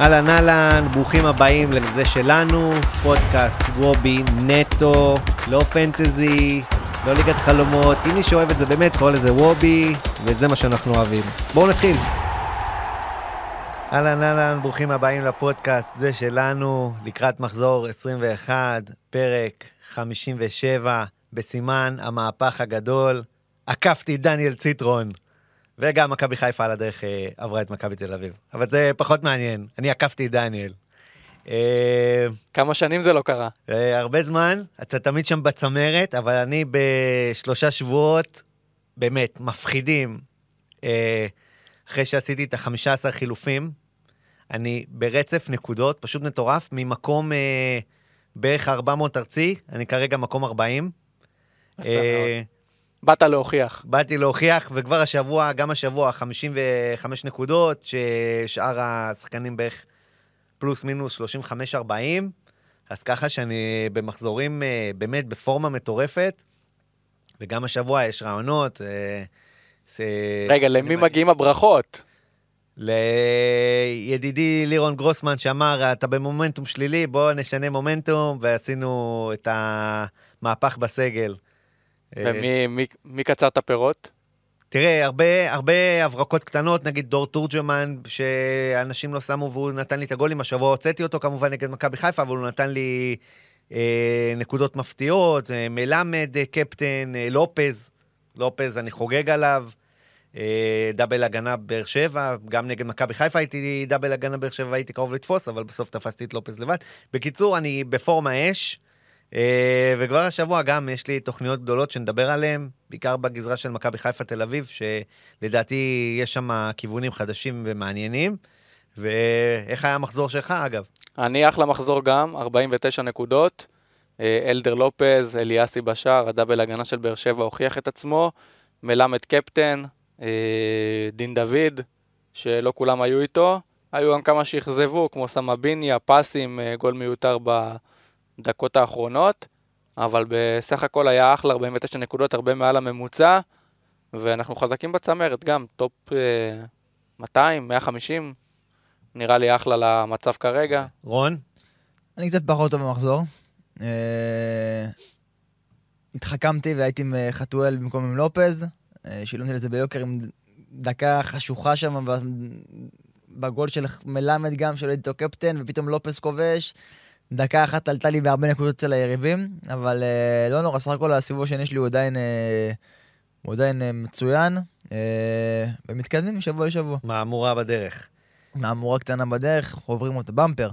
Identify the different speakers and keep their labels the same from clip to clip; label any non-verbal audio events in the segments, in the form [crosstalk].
Speaker 1: אהלן אהלן, ברוכים הבאים לזה שלנו, פודקאסט וובי נטו, לא פנטזי, לא ליגת חלומות, אם מי שאוהב את זה באמת קורא לזה וובי, וזה מה שאנחנו אוהבים. בואו נתחיל. אהלן אהלן, ברוכים הבאים לפודקאסט, זה שלנו, לקראת מחזור 21, פרק 57, בסימן המהפך הגדול, עקפתי דניאל ציטרון. וגם מכבי חיפה על הדרך אה, עברה את מכבי תל אביב. אבל זה פחות מעניין, אני עקפתי את דניאל. אה,
Speaker 2: כמה שנים זה לא קרה.
Speaker 1: אה, הרבה זמן, אתה תמיד שם בצמרת, אבל אני בשלושה שבועות, באמת, מפחידים. אה, אחרי שעשיתי את החמישה עשר חילופים, אני ברצף נקודות, פשוט מטורף, ממקום אה, בערך 400 ארצי, אני כרגע מקום 40.
Speaker 2: יפה מאוד. באת להוכיח.
Speaker 1: באתי להוכיח, וכבר השבוע, גם השבוע, 55 נקודות, ששאר השחקנים בערך פלוס מינוס 35-40, אז ככה שאני במחזורים אה, באמת בפורמה מטורפת, וגם השבוע יש רעיונות. אה, זה-
Speaker 2: רגע, למי
Speaker 1: אני-
Speaker 2: מגיעים הברכות?
Speaker 1: לידידי לירון גרוסמן שאמר, אתה במומנטום שלילי, בוא נשנה מומנטום, ועשינו את המהפך בסגל. אה,
Speaker 2: ומי מי- מי קצר את הפירות?
Speaker 1: תראה, הרבה, הרבה הברקות קטנות, נגיד דור תורג'מן, שאנשים לא שמו והוא נתן לי את הגולים, השבוע הוצאתי אותו כמובן נגד מכבי חיפה, אבל הוא נתן לי אה, נקודות מפתיעות, אה, מלמד אה, קפטן, אה, לופז, לופז, אני חוגג עליו, אה, דאבל הגנה באר שבע, גם נגד מכבי חיפה הייתי דאבל הגנה באר שבע, הייתי קרוב לתפוס, אבל בסוף תפסתי את לופז לבד. בקיצור, אני בפורמה אש. אה, וכבר השבוע גם יש לי תוכניות גדולות שנדבר עליהן, בעיקר בגזרה של מכבי חיפה תל אביב, שלדעתי יש שם כיוונים חדשים ומעניינים. ואיך היה המחזור שלך, אגב?
Speaker 2: אני אחלה מחזור גם, 49 נקודות. אה, אלדר לופז, אליאסי בשאר, הדאבל הגנה של באר שבע הוכיח את עצמו. מלמד קפטן, אה, דין דוד, שלא כולם היו איתו. היו גם כמה שאכזבו, כמו סמביניה, פסים, גול מיותר בדקות האחרונות. אבל בסך הכל היה אחלה, 49 נקודות, הרבה מעל הממוצע. ואנחנו חזקים בצמרת גם, top אה, 200, 150. נראה לי אחלה למצב כרגע.
Speaker 1: רון?
Speaker 3: אני קצת פחות טוב במחזור. אה, התחכמתי והייתי עם אה, חתואל במקום עם לופז. אה, שילמתי לזה ביוקר עם דקה חשוכה שם ב- בגול של מלמד גם, שלא איתו קפטן, ופתאום לופז כובש. דקה אחת עלתה לי בהרבה נקודות אצל היריבים, אבל אה, לא נורא, סך הכל הסיבוב השני שלי הוא עדיין, אה, הוא עדיין אה, מצוין, אה, ומתקדמים משבוע לשבוע.
Speaker 1: מהמורה בדרך.
Speaker 3: מהמורה קטנה בדרך, עוברים אותה במפר.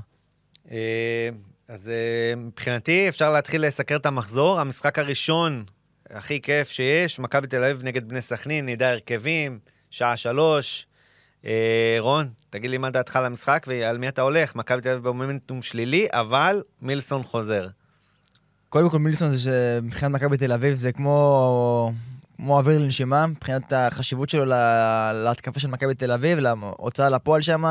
Speaker 1: אה, אז אה, מבחינתי אפשר להתחיל לסקר את המחזור. המשחק הראשון, הכי כיף שיש, מכבי תל אביב נגד בני סכנין, נדע הרכבים, שעה שלוש. אה, רון, תגיד לי מה דעתך על המשחק ועל מי אתה הולך. מכבי תל אביב במומנטום שלילי, אבל מילסון חוזר.
Speaker 3: קודם כל מילסון זה שמבחינת מכבי תל אביב זה כמו, כמו אוויר לנשימה, מבחינת החשיבות שלו לה, להתקפה של מכבי תל אביב, להוצאה לפועל שם,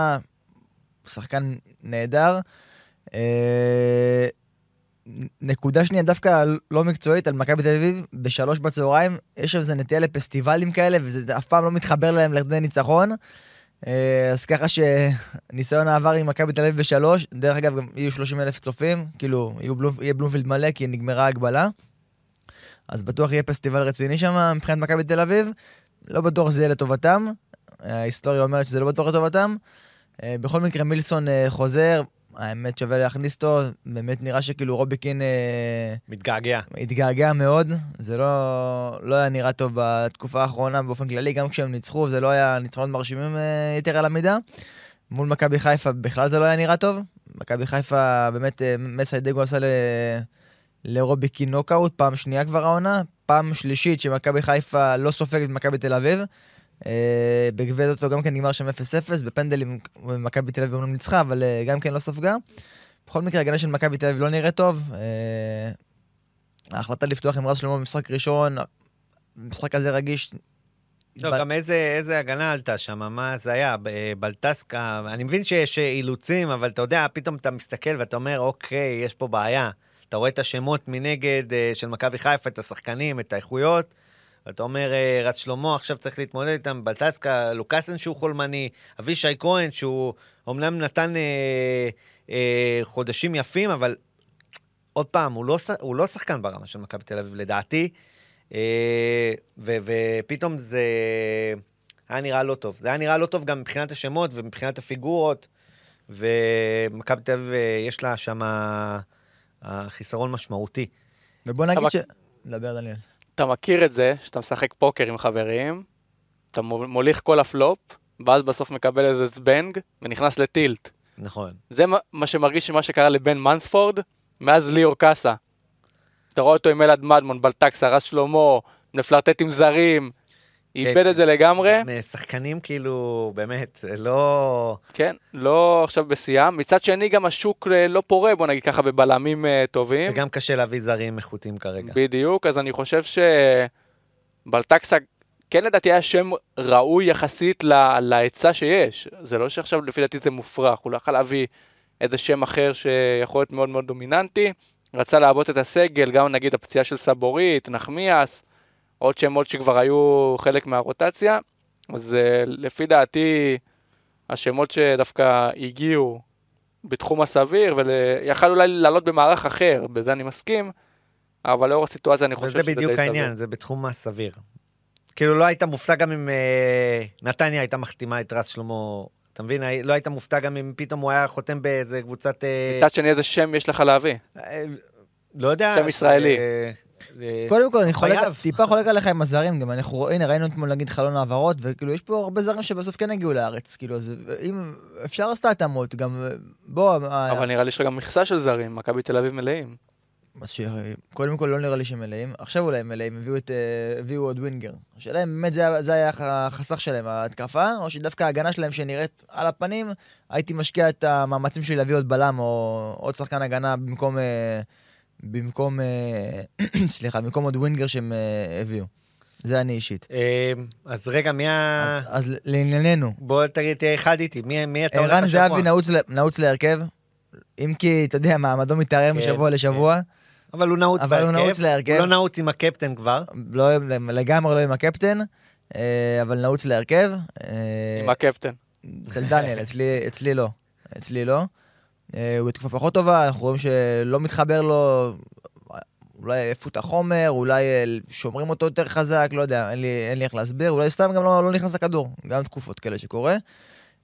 Speaker 3: שחקן נהדר. אה, נקודה שנייה, דווקא לא מקצועית, על מכבי תל אביב, בשלוש בצהריים, יש איזה נטייה לפסטיבלים כאלה, וזה אף פעם לא מתחבר להם לכדי ניצחון. אה, אז ככה שניסיון העבר עם מכבי תל אביב בשלוש, דרך אגב, גם יהיו 30 אלף צופים, כאילו, בלומפ, יהיה בלומפילד מלא, כי נגמרה ההגבלה. אז בטוח יהיה פסטיבל רציני שם מבחינת מכבי תל אביב. לא בטוח שזה יהיה לטובתם. ההיסטוריה אומרת שזה לא בטוח לטובתם. אה, בכל מקרה, מילסון אה, חוזר, האמת שווה להכניס אותו, באמת נראה שכאילו רוביקין אה,
Speaker 1: מתגעגע.
Speaker 3: התגעגע מאוד, זה לא, לא היה נראה טוב בתקופה האחרונה באופן כללי, גם כשהם ניצחו זה לא היה ניצחונות מרשימים אה, יתר על המידה. מול מכבי חיפה בכלל זה לא היה נראה טוב. מכבי חיפה, באמת, אה, מסיידגו עשה ל... לרוביקין נוקאוט, פעם שנייה כבר העונה, פעם שלישית שמכבי חיפה לא סופגת את מכבי תל אביב. אה, בגביע אותו גם כן נגמר שם 0-0, בפנדלים מכבי תל אביב אומנם ניצחה, אבל אה, גם כן לא ספגה. בכל מקרה, הגנה של מכבי תל אביב לא נראית טוב. אה, ההחלטה לפתוח עם רז שלמה במשחק ראשון, המשחק הזה רגיש.
Speaker 1: לא,
Speaker 3: ב-
Speaker 1: גם איזה, איזה הגנה עלתה שם, מה זה היה? בלטסקה, אני מבין שיש אילוצים, אבל אתה יודע, פתאום אתה מסתכל ואתה אומר, אוקיי, יש פה בעיה. אתה רואה את השמות מנגד של מכבי חיפה, את השחקנים, את האיכויות, ואתה אומר, אה, רץ שלמה, עכשיו צריך להתמודד איתם, בלטסקה, לוקאסן שהוא חולמני, אבישי כהן, שהוא אומנם נתן אה, אה, חודשים יפים, אבל עוד פעם, הוא לא, הוא לא שחקן ברמה של מכבי תל אביב, לדעתי, אה, ו, ופתאום זה היה נראה לא טוב. זה היה נראה לא טוב גם מבחינת השמות ומבחינת הפיגורות, ומכבי תל אביב, אה, יש לה שם חיסרון משמעותי.
Speaker 3: ובוא נגיד
Speaker 2: אבל-
Speaker 3: ש... דבר, דניאל.
Speaker 2: אתה מכיר את זה, שאתה משחק פוקר עם חברים, אתה מו- מוליך כל הפלופ, ואז בסוף מקבל איזה זבנג, ונכנס ל tilt.
Speaker 1: נכון.
Speaker 2: זה מה- מה שמרגיש שמה שקרה לבן מנספורד, מאז ליאור קאסה. אתה רואה אותו עם אלעד מדמון, בלטקסה, רז שלמה, מפלרטט עם זרים, איבד את זה לגמרי,
Speaker 1: הם, שחקנים כאילו, באמת, לא...
Speaker 2: כן, לא עכשיו בשיאם. מצד שני גם השוק אה, לא פורה, בוא נגיד ככה, בבלמים אה, טובים.
Speaker 1: וגם קשה להביא זרים איכותיים כרגע.
Speaker 2: בדיוק, אז אני חושב שבלטקסה כן לדעתי היה שם ראוי יחסית להיצע שיש. זה לא שעכשיו לפי דעתי זה מופרך, הוא לא יכול להביא איזה שם אחר שיכול להיות מאוד מאוד דומיננטי. רצה לעבות את הסגל, גם נגיד הפציעה של סבורית, נחמיאס, עוד שמות שכבר היו חלק מהרוטציה. אז אה, לפי דעתי, השמות שדווקא הגיעו בתחום הסביר, ויכל אולי לעלות במערך אחר, בזה אני מסכים, אבל לאור הסיטואציה אני חושב
Speaker 1: וזה
Speaker 2: שזה די סביר.
Speaker 1: בדיוק העניין, זה בתחום הסביר. כאילו, לא היית מופתע גם אם אה, נתניה הייתה מחתימה את רז שלמה, אתה מבין? לא היית מופתע גם אם פתאום הוא היה חותם באיזה קבוצת... אה,
Speaker 2: מצד שני, איזה שם יש לך להביא?
Speaker 1: אה, לא יודע.
Speaker 2: שם ישראלי.
Speaker 1: אה,
Speaker 3: קודם כל, אני חולק. טיפה חולק עליך עם הזרים, גם אנחנו, הנה, ראינו אתמול נגיד חלון העברות, וכאילו, יש פה הרבה זרים שבסוף כן הגיעו לארץ, כאילו, אז אם אפשר לעשות התאמות, גם, בוא,
Speaker 2: אבל נראה לי שיש גם מכסה של זרים, מכבי תל אביב מלאים.
Speaker 3: אז ש... קודם כל לא נראה לי שהם מלאים, עכשיו אולי הם מלאים, הביאו, את, אה, הביאו עוד ווינגר. השאלה אם באמת זה, היה- זה היה החסך שלהם, ההתקפה, או שדווקא ההגנה שלהם שנראית על הפנים, הייתי משקיע את המאמצים שלי להביא עוד בלם או עוד שחקן הגנה במקום, אה, במקום, אה, [clears throat] סליחה, במקום עוד ווינגר שהם אה, הביאו. זה אני אישית.
Speaker 1: אה, אז רגע, מי ה...
Speaker 3: אז, אז לענייננו,
Speaker 1: בוא תגיד, תהיה אחד איתי, מי מי אתה הולך
Speaker 3: ערן
Speaker 1: השבוע?
Speaker 3: זהבי נעוץ, להרכב, אם כי, אתה יודע, מעמדו מתערער
Speaker 1: כן,
Speaker 3: משבוע
Speaker 1: כן.
Speaker 3: לשבוע,
Speaker 1: אבל הוא נעוץ
Speaker 3: אבל הוא
Speaker 1: בהרכב.
Speaker 3: נעוץ להרכב.
Speaker 1: הוא לא נעוץ עם הקפטן כבר.
Speaker 3: לא, לגמרי לא עם הקפטן, אבל נעוץ להרכב.
Speaker 2: עם הקפטן.
Speaker 3: אצל דניאל, אצלי, אצלי לא. אצלי לא. אה, הוא בתקופה פחות טובה, אנחנו רואים שלא מתחבר לו, אולי עייפות את החומר, אולי אה, שומרים אותו יותר חזק, לא יודע, אין לי, אין לי איך להסביר, אולי סתם גם לא, לא נכנס לכדור, גם תקופות כאלה שקורה.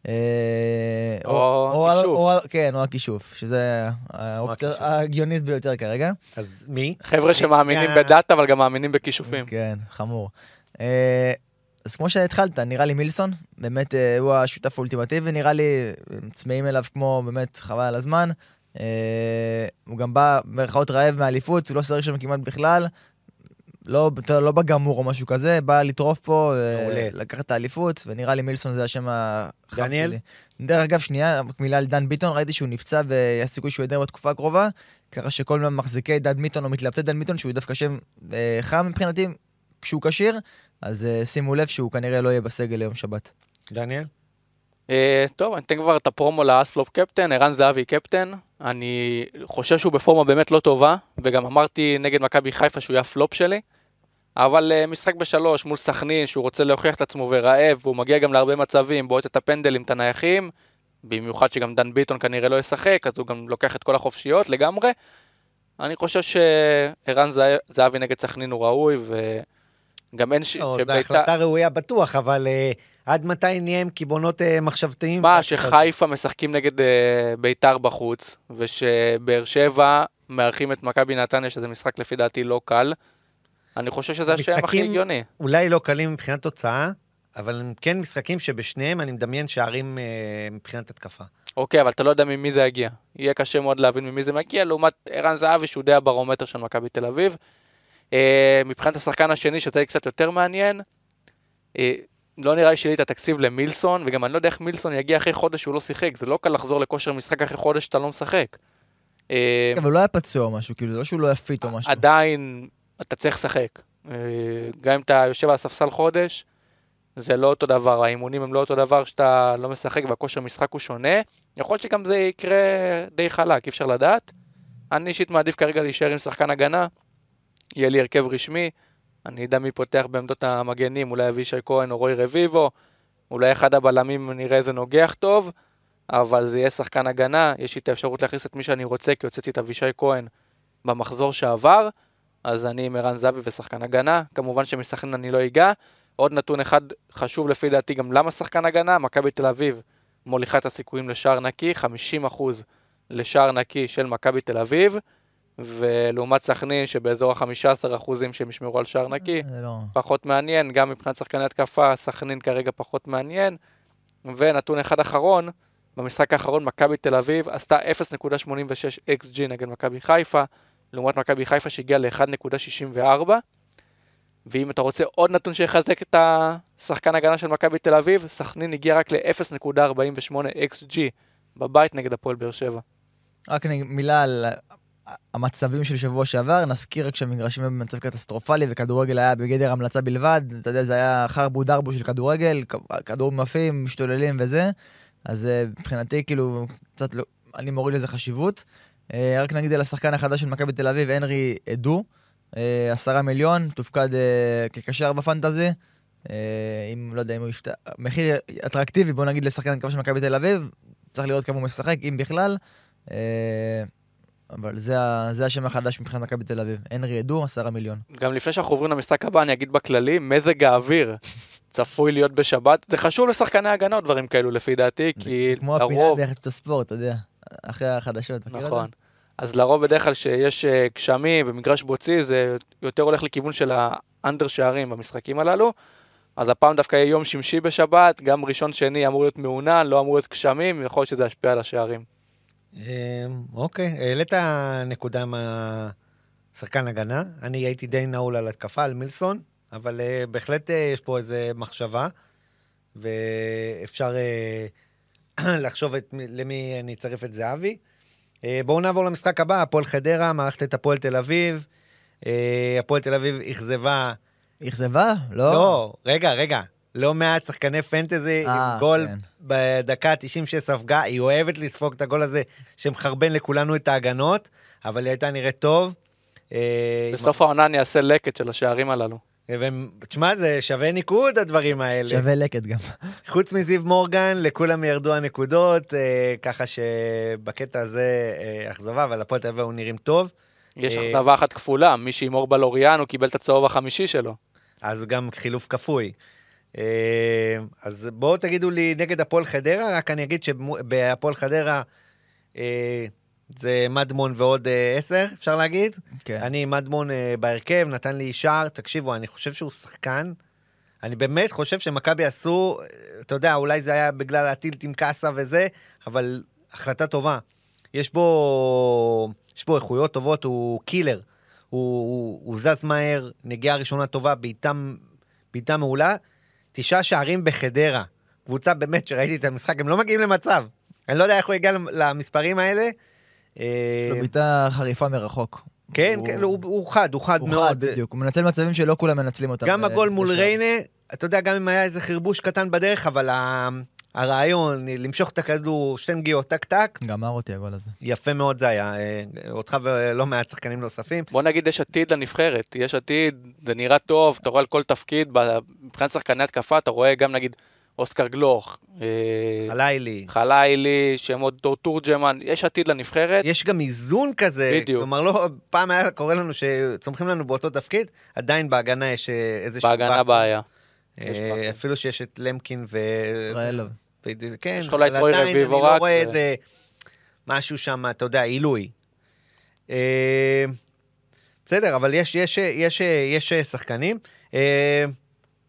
Speaker 3: אה,
Speaker 2: או
Speaker 3: על-
Speaker 2: כישוף.
Speaker 3: או על- כן, או הכישוף, שזה האופציה
Speaker 1: הכישוף.
Speaker 3: ההגיונית ביותר כרגע.
Speaker 1: אז מי?
Speaker 2: חבר'ה שמאמינים בדאטה, אבל גם מאמינים בכישופים.
Speaker 3: כן, חמור. אז כמו שהתחלת, נראה לי מילסון, באמת אה, הוא השותף האולטימטיבי, נראה לי, צמאים אליו כמו באמת חבל על הזמן. אה, הוא גם בא במרכאות רעב מאליפות, הוא לא סרק שם כמעט בכלל. לא, לא בגמור או משהו כזה, בא לטרוף פה, אה. לקחת את האליפות, ונראה לי מילסון זה השם החם
Speaker 1: דניאל?
Speaker 3: שלי. דרך אגב, שנייה, מילה על דן ביטון, ראיתי שהוא נפצע ויש סיכוי שהוא ידר בתקופה הקרובה, ככה שכל מחזיקי דן ביטון או מתלבטי דן ביטון, שהוא דווקא שם אה, חם מבחינתי, כשהוא כשיר, אז אה, שימו לב שהוא כנראה לא יהיה בסגל ליום שבת.
Speaker 1: דניאל?
Speaker 2: אה, טוב, אני אתן כבר את הפרומו לאספלופ קפטן, ערן זהבי קפטן. אני חושב שהוא בפורמה באמת לא טובה, וגם אמרתי נגד מכבי חיפה שהוא יהיה הפלופ שלי. אבל אה, משחק בשלוש מול סכנין, שהוא רוצה להוכיח את עצמו ורעב, והוא מגיע גם להרבה מצבים, בועט את הפנדלים, את הנייחים, במיוחד שגם דן ביטון כנראה לא ישחק, אז הוא גם לוקח את כל החופשיות לגמרי. אני חושב שערן זה- זהבי נגד סכנין הוא ראוי, וגם אין ש...
Speaker 1: לא, זו החלטה ראויה בטוח, אבל אה, עד מתי נהיה עם קיבעונות אה, מחשבתיים?
Speaker 2: מה, שחיפה משחקים נגד אה, ביתר בחוץ, ושבאר שבע מארחים את מכבי נתניה, שזה משחק לפי דעתי לא קל. אני חושב שזה השם הכי הגיוני.
Speaker 1: אולי לא קלים מבחינת תוצאה, אבל הם כן משחקים שבשניהם אני מדמיין שערים אה, מבחינת התקפה.
Speaker 2: אוקיי, אבל אתה לא יודע ממי זה יגיע. יהיה קשה מאוד להבין ממי זה מגיע, לעומת ערן זהבי, שהוא די הברומטר של מכבי תל אביב. אה, מבחינת השחקן השני, שזה קצת יותר מעניין, אה, לא נראה לי שיהיה לי את התקציב למילסון, וגם אני לא יודע איך מילסון יגיע אחרי חודש שהוא לא שיחק. זה לא קל לחזור לכושר משחק אחרי חודש שאתה לא משחק. אה,
Speaker 3: אבל הוא לא היה פצוע או משהו, כאילו, זה לא שהוא לא יפית או משהו.
Speaker 2: עדיין אתה צריך לשחק. אה, גם אם אתה יושב על הספסל חודש, זה לא אותו דבר, האימונים הם לא אותו דבר שאתה לא משחק והכושר משחק הוא שונה. יכול להיות שגם זה יקרה די חלק, אי אפשר לדעת. אני אישית מעדיף כרגע להישאר עם שחקן הגנה, יהיה לי הרכב רשמי, אני יודע מי פותח בעמדות המגנים, אולי אבישי כהן או רוי רביבו, אולי אחד הבלמים נראה איזה נוגח טוב, אבל זה יהיה שחקן הגנה, יש לי את האפשרות להכניס את מי שאני רוצה, כי הוצאתי את אבישי כהן במחזור שעבר, אז אני עם ערן זהבי ושחקן הגנה, כמובן שמסכנין אני לא אגע. עוד נתון אחד חשוב לפי דעתי גם למה שחקן הגנה, מכבי תל אביב מוליכה את הסיכויים לשער נקי, 50% לשער נקי של מכבי תל אביב, ולעומת סכנין שבאזור ה-15% שהם ישמרו על שער נקי,
Speaker 3: זה לא...
Speaker 2: פחות מעניין, גם מבחינת שחקני התקפה, סכנין כרגע פחות מעניין. ונתון אחד אחרון, במשחק האחרון מכבי תל אביב עשתה 0.86 XG נגד מכבי חיפה, לעומת מכבי חיפה שהגיעה ל-1.64. ואם אתה רוצה עוד נתון שיחזק את השחקן הגנה של מכבי תל אביב, סכנין הגיע רק ל-0.48 XG בבית נגד הפועל באר שבע.
Speaker 3: רק מילה על המצבים של שבוע שעבר, נזכיר רק שהמגרשים היו במצב קטסטרופלי וכדורגל היה בגדר המלצה בלבד, אתה יודע, זה היה חרבו דרבו של כדורגל, כדורים עפים, משתוללים וזה, אז אה, מבחינתי כאילו, קצת לא, אני מוריד לזה חשיבות. אה, רק נגיד על השחקן החדש של מכבי תל אביב, הנרי עדו, אה, עשרה מיליון, תופקד כקשר בפנטזי. אם, לא יודע, אם הוא יפתח... מחיר אטרקטיבי, בוא נגיד לשחקן התקפה של מכבי תל אביב, צריך לראות כמה הוא משחק, אם בכלל. אבל זה, זה השם החדש מבחינת מכבי תל אביב. הנרי עדו, עשרה מיליון.
Speaker 2: גם לפני שאנחנו עוברים למשחק הבא, אני אגיד בכללי, מזג האוויר צפוי להיות בשבת. זה חשוב לשחקני הגנה או דברים כאלו לפי דעתי, כי
Speaker 3: כמו הפינה
Speaker 2: לרוב...
Speaker 3: ביחד הספורט, אתה יודע. אחרי החדשות, מכיר את
Speaker 2: נכון.
Speaker 3: זה?
Speaker 2: אז לרוב בדרך כלל שיש אה, גשמים ומגרש בוצי, זה יותר הולך לכיוון של האנדר שערים במשחקים הללו. אז הפעם דווקא יהיה יום שמשי בשבת, גם ראשון שני אמור להיות מעונן, לא אמור להיות גשמים, יכול להיות שזה ישפיע על השערים.
Speaker 1: אמ, אוקיי, העלית נקודה עם השחקן הגנה. אני הייתי די נעול על התקפה, על מילסון, אבל אה, בהחלט אה, יש פה איזה מחשבה, ואפשר אה, [clears throat] לחשוב את, מי- למי אני אצרף את זהבי. אה, בואו נעבור למשחק הבא, הפועל חדרה, מערכת את הפועל תל אביב. אה, הפועל תל אביב אכזבה,
Speaker 3: אכזבה? לא.
Speaker 1: לא, רגע, רגע. לא מעט שחקני פנטזי
Speaker 3: אה,
Speaker 1: עם גול
Speaker 3: כן.
Speaker 1: בדקה ה-90 שספגה, היא אוהבת לספוג את הגול הזה שמחרבן לכולנו את ההגנות, אבל היא הייתה נראית טוב. אה,
Speaker 2: בסוף העונה אני אעשה לקט של השערים הללו.
Speaker 1: ותשמע, זה שווה ניקוד הדברים האלה.
Speaker 3: שווה לקט גם.
Speaker 1: חוץ מזיו מורגן, לכולם ירדו הנקודות, אה, ככה שבקטע הזה אה, אכזבה, אבל הפועל תל אביב היו נראים טוב.
Speaker 2: יש
Speaker 1: אה,
Speaker 2: אכזבה אחת כפולה, מי שהימור בלוריאן, הוא קיבל את הצהוב החמישי שלו.
Speaker 1: אז גם חילוף כפוי. אה, אז בואו תגידו לי נגד הפועל חדרה, רק אני אגיד שבהפועל חדרה אה, זה מדמון ועוד אה, עשר, אפשר להגיד.
Speaker 3: כן.
Speaker 1: אני מדמון בהרכב, נתן לי שער, תקשיבו, אני חושב שהוא שחקן. אני באמת חושב שמכבי עשו, אתה יודע, אולי זה היה בגלל הטילט עם קאסה וזה, אבל החלטה טובה. יש בו, יש בו איכויות טובות, הוא קילר. הוא, הוא, הוא זז מהר, נגיעה ראשונה טובה, בעיטה מעולה. תשעה שערים בחדרה. קבוצה באמת שראיתי את המשחק, הם לא מגיעים למצב. אני לא יודע איך הוא הגיע למספרים האלה. אה,
Speaker 3: יש לו בעיטה חריפה מרחוק.
Speaker 1: כן,
Speaker 3: הוא-
Speaker 1: כן, הוא, הוא חד, הוא חד
Speaker 3: הוא
Speaker 1: מאוד.
Speaker 3: חד, בדיוק. הוא מנצל מצבים שלא כולם מנצלים אותם.
Speaker 1: גם
Speaker 3: אה,
Speaker 1: הגול מול. ריינה, אתה יודע, גם אם היה איזה חרבוש קטן בדרך, אבל הרעיון, למשוך את הכדור, שתי נגיעות, טק טק,
Speaker 3: גמר אותי הגול הזה.
Speaker 1: יפה מאוד זה היה. אה, אותך ולא מעט שחקנים נוספים.
Speaker 2: בוא נגיד יש עתיד לנבחרת, יש עתיד, זה נראה טוב, אתה רואה על כל תפקיד, ב- מבחינת שחקני התקפה, אתה רואה גם נגיד אוסקר גלוך, אה,
Speaker 1: חלילי.
Speaker 2: חלילי, שמות דור תורג'מן, יש עתיד לנבחרת.
Speaker 1: יש גם איזון כזה,
Speaker 2: בדיוק.
Speaker 1: כלומר לא, פעם היה קורה לנו שצומחים לנו באותו תפקיד, עדיין בהגנה יש אה, איזשהו...
Speaker 2: בהגנה. בעיה.
Speaker 1: אה. אפילו שיש את למקין ו...
Speaker 3: ישראלוב.
Speaker 1: ו- כן,
Speaker 2: יש לך אולי את
Speaker 1: עדיין
Speaker 2: רביבו
Speaker 1: אני לא
Speaker 2: רק,
Speaker 1: רואה
Speaker 2: ו-
Speaker 1: איזה משהו שם, אתה יודע, עילוי. אה, בסדר, אבל יש, יש, יש, יש שחקנים. אה,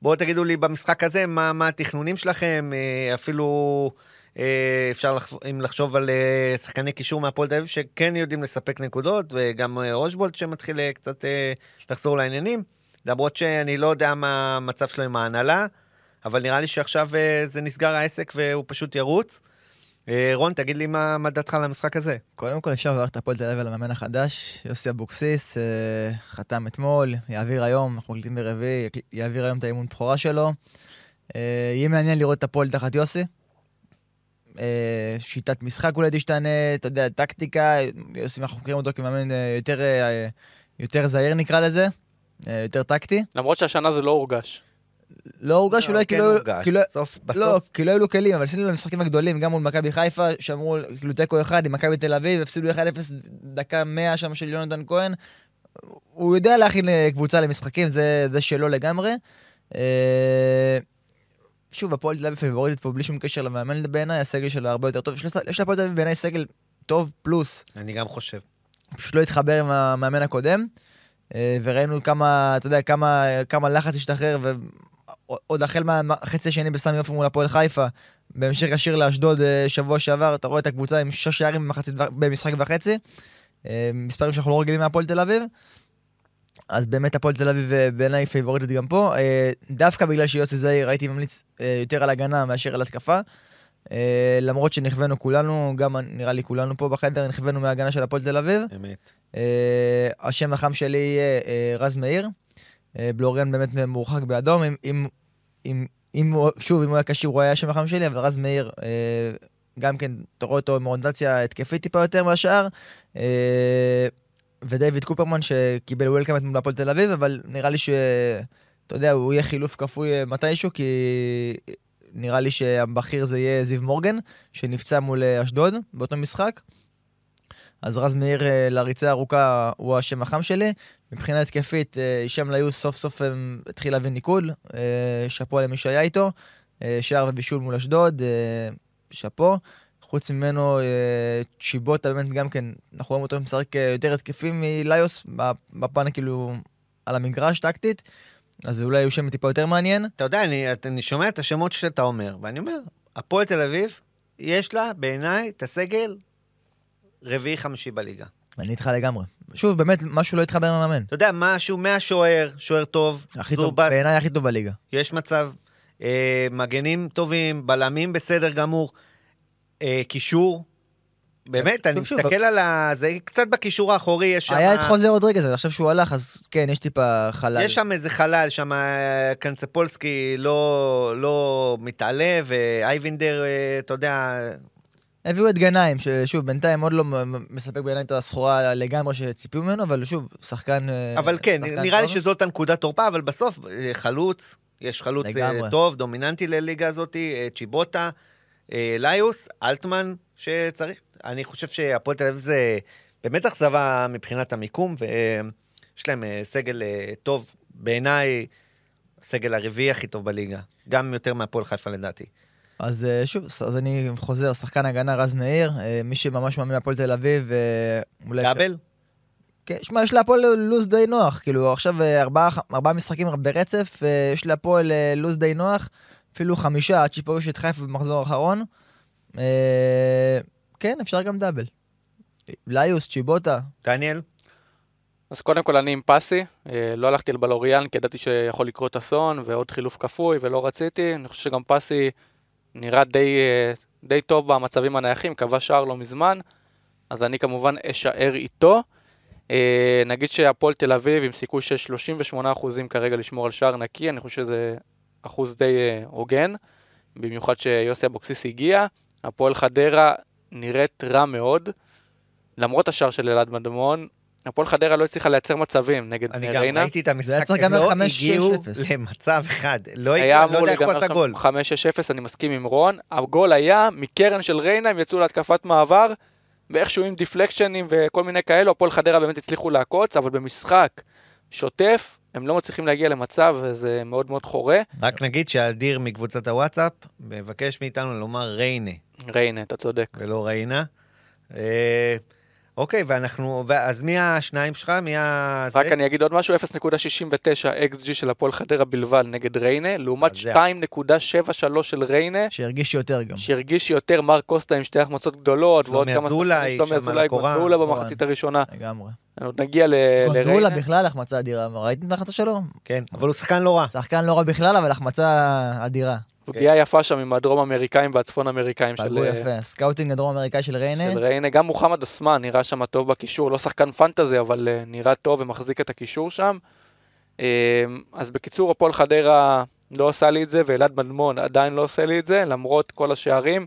Speaker 1: בואו תגידו לי במשחק הזה, מה, מה התכנונים שלכם, אה, אפילו אה, אפשר לחשוב, אם לחשוב על אה, שחקני קישור מהפועל תל אביב שכן יודעים לספק נקודות, וגם אה, רושבולט שמתחיל אה, קצת אה, לחזור לעניינים, למרות שאני לא יודע מה המצב שלו עם ההנהלה, אבל נראה לי שעכשיו אה, זה נסגר העסק והוא פשוט ירוץ. אה, רון, תגיד לי מה, מה דעתך על המשחק הזה.
Speaker 3: קודם כל אפשר לברך את הפועל תל אביב על המאמן החדש, יוסי אבוקסיס, אה, חתם אתמול, יעביר היום, אנחנו מקליטים ברביעי, יעביר היום את האימון בכורה שלו. יהיה מעניין לראות את הפועל תחת יוסי. שיטת משחק אולי תשתנה, אתה יודע, טקטיקה, יוסי, אנחנו מכירים אותו כמאמן יותר, יותר זהיר נקרא לזה. אה, יותר טקטי.
Speaker 2: למרות שהשנה זה לא הורגש.
Speaker 3: לא הורגש אולי
Speaker 1: כן
Speaker 3: כאילו...
Speaker 1: הורגש. בסוף,
Speaker 3: לא,
Speaker 1: בסוף,
Speaker 3: כי לא היו לו כלים, אבל עשינו במשחקים הגדולים, גם מול מכבי חיפה, שאמרו, כאילו תיקו אחד עם מכבי תל אביב, הפסידו 1-0 דקה 100 שם של יונתן כהן. הוא יודע להכין אה, קבוצה למשחקים, זה, זה שלו לגמרי. אה, שוב, הפועל תל אביב פיבוריטית פה בלי שום קשר למאמן בעיניי, הסגל שלה הרבה יותר טוב. יש לה- יש להפועל תל אביב בעיניי סגל טוב פלוס,
Speaker 1: אני גם חושב.
Speaker 3: פשוט לא התחבר עם המאמן הקודם, וראינו כמה, אתה יודע, כמה, כמה לחץ השתחרר, ועוד החל מהחצי השני בסמי עופר מול הפועל חיפה, בהמשך ישיר לאשדוד אה, שבוע שעבר, אתה רואה את הקבוצה עם שש שערים במחצית במשחק וחצי, אה, מספרים שאנחנו לא רגילים מהפועל תל אביב. אז באמת הפועל תל אביב אה, בעיניי פייבוריטית גם פה, אה, דווקא בגלל שיוסי זעיר הייתי ממליץ אה, יותר על הגנה מאשר על התקפה. אה, למרות שנכוונו כולנו, גם נראה לי כולנו פה בחדר, נכוונו מההגנה של הפועל תל אביב.
Speaker 1: אמת.
Speaker 3: אה, השם החם שלי יהיה אה, רז מאיר. בלוריאן באמת מורחק באדום. אם, אם, אם, אם הוא, שוב, אם הוא היה כשיר, הוא היה השם החם שלי, אבל רז מאיר, גם כן, אתה רואה אותו עם אוריינטציה התקפית טיפה יותר מהשאר. ודייוויד קופרמן שקיבל וולקאם מול הפועל תל אביב, אבל נראה לי ש... אתה יודע, הוא יהיה חילוף כפוי מתישהו, כי נראה לי שהבכיר זה יהיה זיו מורגן, שנפצע מול אה, אשדוד באותו משחק. אז רז מאיר אה, לריצה ארוכה הוא השם החם שלי. מבחינה התקפית, אה, הישאם ליוס סוף סוף התחיל להביא ניקוד, שאפו למי שהיה איתו. שער ובישול מול אשדוד, שאפו. חוץ ממנו, צ'יבוטה באמת גם כן, אנחנו רואים אותו משחק יותר התקפי מליוס, בפן כאילו על המגרש טקטית. אז אולי הוא שם טיפה יותר מעניין.
Speaker 1: אתה יודע, אני, אני שומע את השמות שאתה אומר, ואני אומר, הפועל תל אביב, יש לה בעיניי את הסגל רביעי-חמישי בליגה.
Speaker 3: אני איתך לגמרי. שוב, באמת, משהו לא התחבר עם המאמן.
Speaker 1: אתה יודע, משהו מהשוער, שוער טוב,
Speaker 3: הכי טוב,
Speaker 1: זורבט,
Speaker 3: בעיניי הכי טוב בליגה.
Speaker 1: יש מצב, אה, מגנים טובים, בלמים בסדר גמור, אה, קישור. באמת, אני מסתכל על ה... זה קצת בקישור האחורי, יש שם...
Speaker 3: היה את חוזר עוד רגע, זה עכשיו שהוא הלך, אז כן, יש טיפה חלל.
Speaker 1: יש שם איזה חלל, שם אה, קנצפולסקי לא, לא מתעלה, ואייבינדר, אה, אתה יודע,
Speaker 3: הביאו את גנאים, ששוב, בינתיים עוד לא מספק בעיניי את הסחורה לגמרי שציפו ממנו, אבל שוב, שחקן... אה,
Speaker 1: אבל כן,
Speaker 3: שחקן
Speaker 1: נראה לי. שזאת הנקודת תורפה, אבל בסוף חלוץ, יש חלוץ
Speaker 3: לגמרי.
Speaker 1: טוב, דומיננטי לליגה הזאת, צ'יבוטה, ליוס, אלטמן שצריך. אני חושב שהפועל תל אביב זה באמת אכזבה מבחינת המיקום, ויש להם אה, סגל אה, טוב, בעיניי, הסגל הרביעי הכי טוב בליגה. גם יותר מהפועל חיפה לדעתי.
Speaker 3: אז אה, שוב, אז אני חוזר, שחקן הגנה רז מאיר, מי שממש מאמין להפועל תל אביב, אולי...
Speaker 1: דאבל?
Speaker 3: כן, שמע, יש להפועל לו"ז די נוח, כאילו עכשיו ארבעה, ארבעה משחקים ברצף, יש להפועל לו"ז די נוח, אפילו חמישה עד שפוגש את חיפה במחזור האחרון. כן, אפשר גם דאבל. ליוס, צ'יבוטה,
Speaker 1: דניאל?
Speaker 2: אז קודם כל אני עם פסי, אה, לא הלכתי על בלוריאן כי ידעתי שיכול לקרות אסון ועוד חילוף כפוי ולא רציתי, אני חושב שגם פסי נראה די, אה, די טוב במצבים הנייחים, כבש שער לא מזמן, אז אני כמובן אשאר איתו. אה, נגיד שהפועל תל אביב עם סיכוי של 38% כרגע לשמור על שער נקי, אני חושב שזה אחוז די הוגן, במיוחד שיוסי אבוקסיס הגיע. הפועל חדרה נראית רע מאוד, למרות השער של אלעד מדמון, הפועל חדרה לא הצליחה לייצר מצבים נגד
Speaker 1: אני
Speaker 2: בני
Speaker 1: גם
Speaker 2: ריינה.
Speaker 1: ראיתי את המשחק,
Speaker 3: היה צריך
Speaker 1: הם
Speaker 3: גם
Speaker 1: לא הגיעו. למצב אחד. לא לא יודע איך הוא עשה גול.
Speaker 2: 5-6-0, אני מסכים עם רון. הגול היה מקרן של ריינה, הם יצאו להתקפת מעבר, ואיכשהו עם דיפלקשנים וכל מיני כאלו, הפועל חדרה באמת הצליחו לעקוץ, אבל במשחק שוטף, הם לא מצליחים להגיע למצב, וזה מאוד מאוד חורה.
Speaker 1: רק נגיד שאדיר מקבוצת הוואטסאפ מבקש מאיתנו לומר ריינה,
Speaker 2: ריינה, אתה צודק.
Speaker 1: ולא ריינה. אה, אוקיי, ואנחנו, אז מי השניים שלך? מי ה...
Speaker 2: רק
Speaker 1: זה?
Speaker 2: אני אגיד עוד משהו, 0.69 XG של הפועל חדרה בלבד נגד ריינה, לעומת
Speaker 1: מזעזע.
Speaker 2: 2.73 של ריינה,
Speaker 3: שהרגיש יותר גם.
Speaker 2: שהרגיש יותר מר קוסטה עם שתי החמצות גדולות, ועוד
Speaker 1: שלומי
Speaker 2: כמה...
Speaker 1: אזולאי,
Speaker 2: שלומי
Speaker 1: שם על
Speaker 2: אזולאי,
Speaker 1: הקורה.
Speaker 3: נכון.
Speaker 2: במחצית הראשונה.
Speaker 3: לגמרי.
Speaker 2: עוד נגיע ל-
Speaker 3: גונדולה. בכלל החמצה אדירה, ראיתם את ההחמצה שלו?
Speaker 1: כן, אבל הוא שחקן לא רע.
Speaker 3: שחקן לא רע בכלל, אבל החמצה אדירה.
Speaker 2: פגיעה יפה שם עם הדרום אמריקאים והצפון אמריקאים של,
Speaker 3: פגעו יפה. scouting לדרום אמריקאי של ריינה.
Speaker 2: של ריינה. גם מוחמד אוסמן נראה שם טוב בקישור, לא שחקן fantasy, אבל אה, נראה טוב ומחזיק את הקישור שם. אה, אז בקיצור, הפועל חדרה לא עושה לי את זה, ואלעד מדמון עדיין לא עושה לי את זה, למרות כל השערים.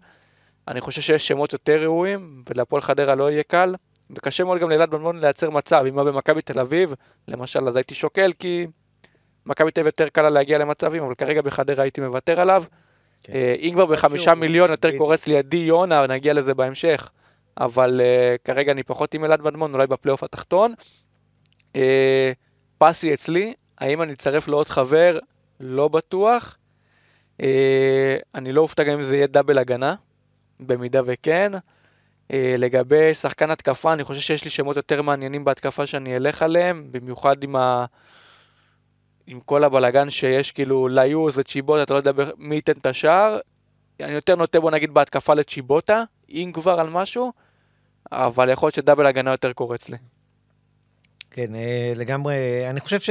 Speaker 2: אני חושב שיש שמות יותר ראויים, ולהפועל חדרה לא יהיה קל. וקשה מאוד גם לאלעד מדמון לייצר מצב. אם היה במכבי תל אביב, למשל, אז הייתי שוקל, כי מכבי תל אביב יותר קל לה להגיע למצבים, אבל כרגע בחדרה הייתי מוותר עליו.
Speaker 1: כן.
Speaker 2: אה, אם כבר בחמישה מיליון יותר. קורץ לי עדי יונה, נגיע לזה בהמשך. אבל אה, כרגע אני פחות עם אלעד מדמון, אולי בפלייאוף התחתון. אה, פסי אצלי, האם אני אצרף לעוד חבר? לא בטוח. אה, אני לא אופתע גם אם זה יהיה דאבל הגנה, במידה וכן. אה, לגבי שחקן התקפה, אני חושב שיש לי שמות יותר מעניינים בהתקפה שאני אלך עליהם, במיוחד עם ה... עם כל הבלגן שיש כאילו ליוס וצ'יבוטה, אתה לא יודע מי ייתן את השער. אני יותר נוטה בוא נגיד בהתקפה לצ'יבוטה, אם כבר על משהו, אבל יכול להיות שדאבל הגנה יותר קורץ לי.
Speaker 1: כן, אה, לגמרי. אני חושב ש...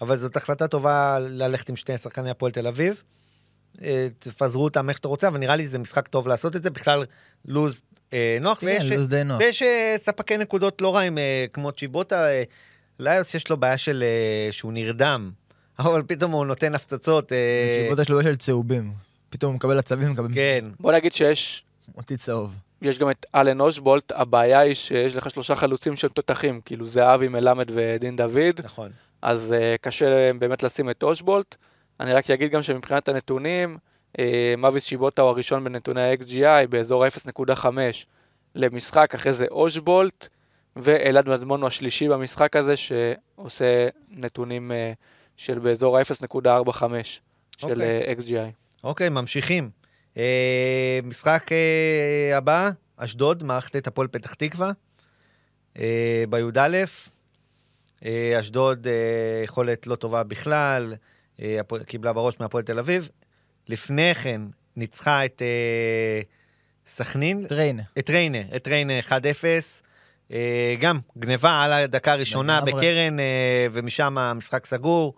Speaker 1: אבל זאת החלטה טובה ללכת עם שני שחקני הפועל תל אביב. אה, תפזרו אותם איך שאתה רוצה, אבל נראה לי זה משחק טוב לעשות את זה. בכלל, לוז אה, נוח,
Speaker 3: כן,
Speaker 1: ויש,
Speaker 3: לוז די נוח.
Speaker 1: ויש אה, ספקי נקודות לא רעים, אה, כמו צ'יבוטה. אה, ליוס יש לו בעיה של... אה, שהוא נרדם, [laughs] אבל פתאום הוא נותן הפצצות. אה,
Speaker 3: שיבוט יש לו בעיה של צהובים. פתאום הוא מקבל עצבים, מקבל
Speaker 1: כן,
Speaker 2: בוא נגיד שיש
Speaker 3: אותי צהוב.
Speaker 2: יש גם את אלן אושבולט, הבעיה היא שיש לך שלושה חלוצים שהם תותחים, כאילו זהבי, מלמד ודין דוד,
Speaker 1: נכון.
Speaker 2: אז uh, קשה באמת לשים את אושבולט. אני רק אגיד גם שמבחינת הנתונים, uh, מוויס שיבוטה הוא הראשון בנתוני ה-XGI באזור ה-0.5 למשחק, אחרי זה אושבולט, ואלעד מדמון הוא השלישי במשחק הזה, שעושה נתונים uh, של באזור ה-0.45 של
Speaker 1: אוקיי.
Speaker 2: uh, XGI.
Speaker 1: אוקיי, ממשיכים. אה, משחק אה, הבא, אשדוד, מערכת את הפועל פתח תקווה, אה, בי"א. אה, אשדוד, אה, יכולת לא טובה בכלל, אה, קיבלה בראש מהפועל תל אביב. לפני כן ניצחה את אה, סכנין,
Speaker 3: טריין.
Speaker 1: את ריינה, את ריינה 1-0. אה, גם גניבה על הדקה הראשונה. בקרן, אה, ומשם המשחק סגור.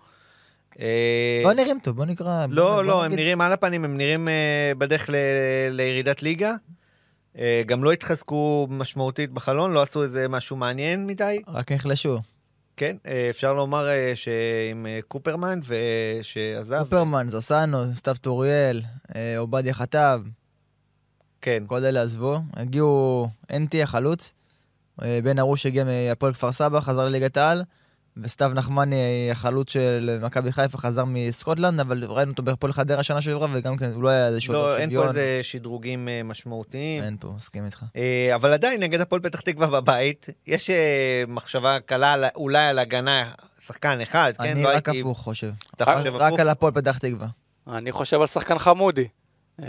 Speaker 1: אה,
Speaker 3: בוא נראים טוב, בוא נקרא. בוא-
Speaker 1: לא,
Speaker 3: בוא
Speaker 1: לא, הם
Speaker 3: נגיד-
Speaker 1: נראים על הפנים, הם נראים אה, בדרך ל- לירידת ליגה. אה, גם לא התחזקו משמעותית בחלון, לא עשו איזה משהו מעניין מדי.
Speaker 3: רק נחלשו.
Speaker 1: כן, אה, אפשר לומר אה, שעם אה, קופרמן ושעזב.
Speaker 3: קופרמן, זסנו, סתיו טוריאל, עובדיה חטב,
Speaker 1: כן,
Speaker 3: כל אלה עזבו. הגיעו אנטי החלוץ, בן ארוש הגיע מהפועל כפר סבא, חזר לליגת העל, וסתיו נחמני, החלוץ של מכבי חיפה, חזר מסקוטלנד, אבל ראינו אותו בהפועל חדרה שנה שעברה, וגם כן, הוא לא היה איזשהו
Speaker 1: לא, אין פה
Speaker 3: שוויון.
Speaker 1: איזה שדרוגים אה, משמעותיים.
Speaker 3: אין פה, מסכים איתך.
Speaker 1: אה, אבל עדיין, נגד הפועל פתח תקווה בבית, יש אה, מחשבה קלה אולי על הגנה, שחקן אחד, כן?
Speaker 3: אני
Speaker 1: לא
Speaker 3: רק
Speaker 1: הייתי-
Speaker 3: הפוך חושב.
Speaker 1: אתה
Speaker 2: רק-
Speaker 1: חושב
Speaker 3: רק
Speaker 1: הפוך?
Speaker 3: על הפועל פתח תקווה.
Speaker 2: אני חושב על שחקן חמודי. אה,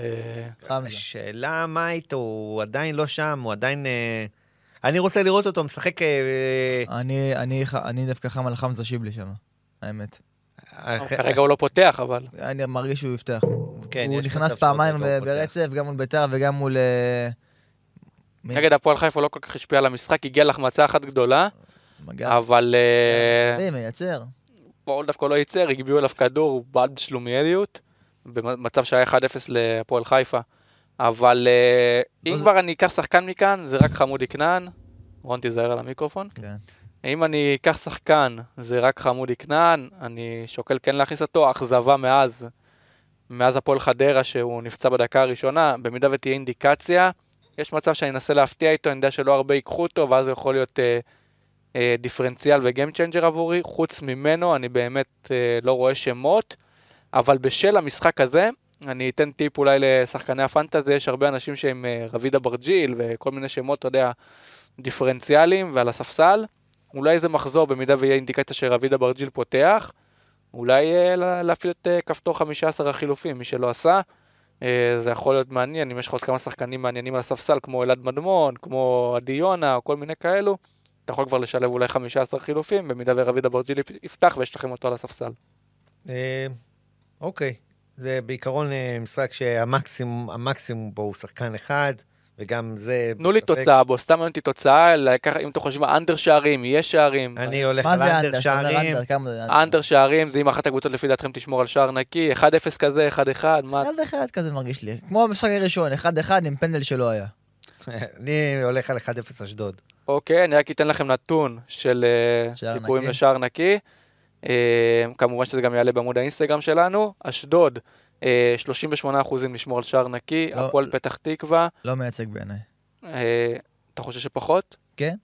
Speaker 3: חמזה.
Speaker 1: השאלה מה איתו, הוא עדיין לא שם, הוא עדיין... אה, אני רוצה לראות אותו משחק... אה,
Speaker 3: אני, אני, אני דווקא חם על חמזה שיבלי שם, האמת.
Speaker 1: אח-
Speaker 2: כרגע הוא לא פותח, אבל
Speaker 3: אני מרגיש שהוא יפתח.
Speaker 1: כן,
Speaker 3: הוא נכנס פעמיים
Speaker 1: לא.
Speaker 3: ברצף, גם מול ביתר וגם מול... אה?
Speaker 2: נגד הפועל חיפה לא כל כך השפיע על המשחק, הגיע להחמצה אחת גדולה. אבל אה,
Speaker 3: מי מייצר.
Speaker 2: פה דווקא לא ייצר, הגביעו אליו כדור, הוא בעד שלומיאליות, במצב שהיה 1-0 להפועל חיפה. אבל אה, אם
Speaker 3: זה-
Speaker 2: כבר אני אקח שחקן מכאן, זה רק חמודי כנען. רון, תיזהר על המיקרופון.
Speaker 3: כן.
Speaker 2: אם אני אקח שחקן, זה רק חמודי כנען, אני שוקל כן להכניס אותו, אכזבה מאז, מאז הפועל חדרה שהוא נפצע בדקה הראשונה, במידה ותהיה אינדיקציה, יש מצב שאני אנסה להפתיע איתו, אני יודע שלא הרבה ייקחו אותו, ואז הוא יכול להיות אה, אה, דיפרנציאל ו game changer עבורי, חוץ ממנו אני באמת אה, לא רואה שמות, אבל בשל המשחק הזה, אני אתן טיפ אולי לשחקני הפנטזי, יש הרבה אנשים שהם אה, רביד אברג'יל וכל מיני שמות, אתה יודע, דיפרנציאליים ועל הספסל. אולי איזה מחזור, במידה ויהיה אינדיקציה שרביד אברג'יל פותח, אולי אה, לה- להפעיל את אה, כפתור 15 החילופים, מי שלא עשה. זה יכול להיות מעניין, אם יש לך עוד כמה שחקנים מעניינים על הספסל, כמו אלעד מדמון, כמו עדי יונה, או כל מיני כאלו, אתה יכול כבר לשלב אולי 15 חילופים, במידה ורביד אברג'יל יפ- יפתח ויש לכם אותו על הספסל.
Speaker 1: אוקיי, זה בעיקרון אה, משחק שהמקסימום המקסימום בו הוא שחקן אחד, וגם זה...
Speaker 2: תנו לי. תוצאה בו, סתם מעניין אותי תוצאה, לקח- אם אתם חושבים אנדר שערים, יש שערים.
Speaker 1: אני הולך על אנדר שערים.
Speaker 3: אנדר,
Speaker 2: שערים, זה אם אחת הקבוצות לפי דעתכם תשמור על שער נקי, 1-0 כזה, 1-1, מה...
Speaker 3: אחד אחד כזה מרגיש לי. כמו המשחק הראשון, אחד אחד עם פנדל שלא היה. [laughs]
Speaker 1: אני הולך על 1-0 אשדוד.
Speaker 2: אוקיי, אני רק אתן לכם נתון של אה,
Speaker 3: נקי.
Speaker 2: לשער נקי. אה, כמובן שזה גם יעלה בעמוד האינסטגרם שלנו. אשדוד, אה, 38% לשמור על שער נקי,
Speaker 3: לא,
Speaker 2: הפועל. פתח תקווה.
Speaker 3: לא מייצג בעיניי.
Speaker 2: אה, אתה חושב שפחות?
Speaker 3: כן.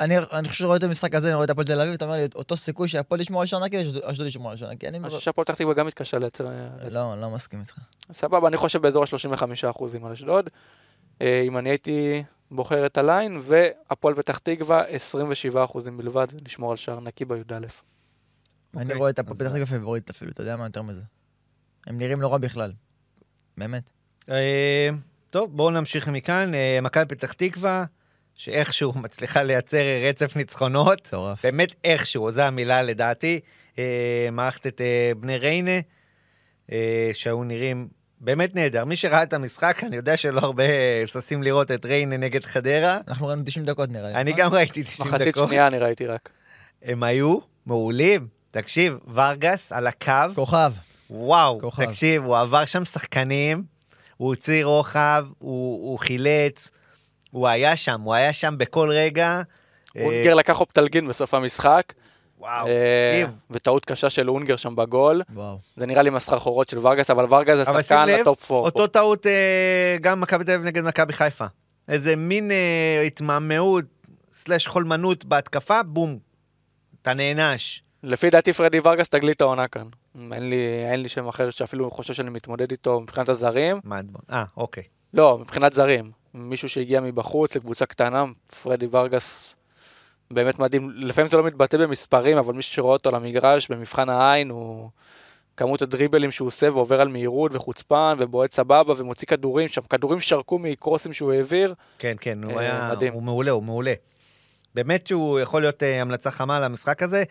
Speaker 3: אני, אני חושב שרואה את המשחק הזה, אני רואה את הפועל תל אביב, אתה אומר לי, אותו סיכוי שהפועל ישמור על שער נקי, אשדוד ישמור על שער נקי. אני
Speaker 2: חושב שהפועל פתח תקווה גם מתקשה לייצר... אה,
Speaker 3: לא, אני לא מסכים איתך.
Speaker 2: סבבה, אני חושב באזור ה-35% על אשדוד. אה, אם אני הייתי בוחר את הליין, והפועל פתח תקווה 27% בלבד לשמור על שער נקי בי"א.
Speaker 3: אני
Speaker 1: אוקיי,
Speaker 3: רואה את הפועל פתח תקווה פייבוריט אפילו, אתה יודע מה יותר מזה. הם נראים לא רע בכלל. באמת.
Speaker 1: אה, טוב, בואו נמשיך מכאן. אה, מכבי פתח תקווה, שאיכשהו [laughs] מצליחה לייצר רצף ניצחונות.
Speaker 3: מטורף.
Speaker 1: באמת איכשהו, זו המילה לדעתי. אה, מערכת את בני ריינה, שהיו נראים באמת נהדר. מי שראה את המשחק, אני יודע שלא הרבה ששים לראות את ריינה נגד חדרה.
Speaker 3: אנחנו ראינו 90 דקות נראה לי.
Speaker 1: אני
Speaker 3: נכון?
Speaker 1: גם ראיתי 90
Speaker 2: מחצית
Speaker 1: דקות.
Speaker 2: שנייה אני ראיתי רק.
Speaker 1: הם היו מעולים. תקשיב, ורגס על הקו,
Speaker 3: כוכב.
Speaker 1: וואו,
Speaker 3: כוכב.
Speaker 1: תקשיב, הוא עבר שם שחקנים, הוא הוציא רוחב, הוא, הוא חילץ, הוא היה שם, הוא היה שם בכל רגע. אה,
Speaker 2: אונגר לקח אופטלגין בסוף המשחק.
Speaker 1: וואו,
Speaker 2: אה,
Speaker 1: תקשיב.
Speaker 2: וטעות קשה של אונגר שם בגול.
Speaker 3: וואו.
Speaker 2: זה נראה לי מסחרחורות של ורגס, אבל ורגס זה
Speaker 1: אבל שים
Speaker 2: שחקן
Speaker 1: לב,
Speaker 2: לטופ 4.
Speaker 1: אותו טעות אה, גם מכבי תל אביב נגד מכבי חיפה. איזה מין אה, התמהמהות, סלש חולמנות בהתקפה, בום, אתה נענש.
Speaker 2: לפי דעתי פרדי ורגס תגלית העונה כאן. אין לי, אין לי שם אחר שאפילו חושב שאני מתמודד איתו מבחינת הזרים.
Speaker 1: את- אה, אוקיי.
Speaker 2: לא, מבחינת זרים. מישהו שהגיע מבחוץ לקבוצה קטנה, פרדי ורגס באמת מדהים. לפעמים זה לא מתבטא במספרים, אבל מי שרואה אותו על המגרש במבחן העין הוא... כמות הדריבלים שהוא עושה ועובר על מהירות וחוצפן ובועט סבבה ומוציא כדורים שם, כדורים שרקו מקרוסים שהוא העביר.
Speaker 1: כן, כן, הוא
Speaker 2: אה,
Speaker 1: היה,
Speaker 2: מדהים.
Speaker 1: הוא מעולה, הוא מעולה. באמת שהוא יכול להיות אה, המלצה חמה למשחק הזה.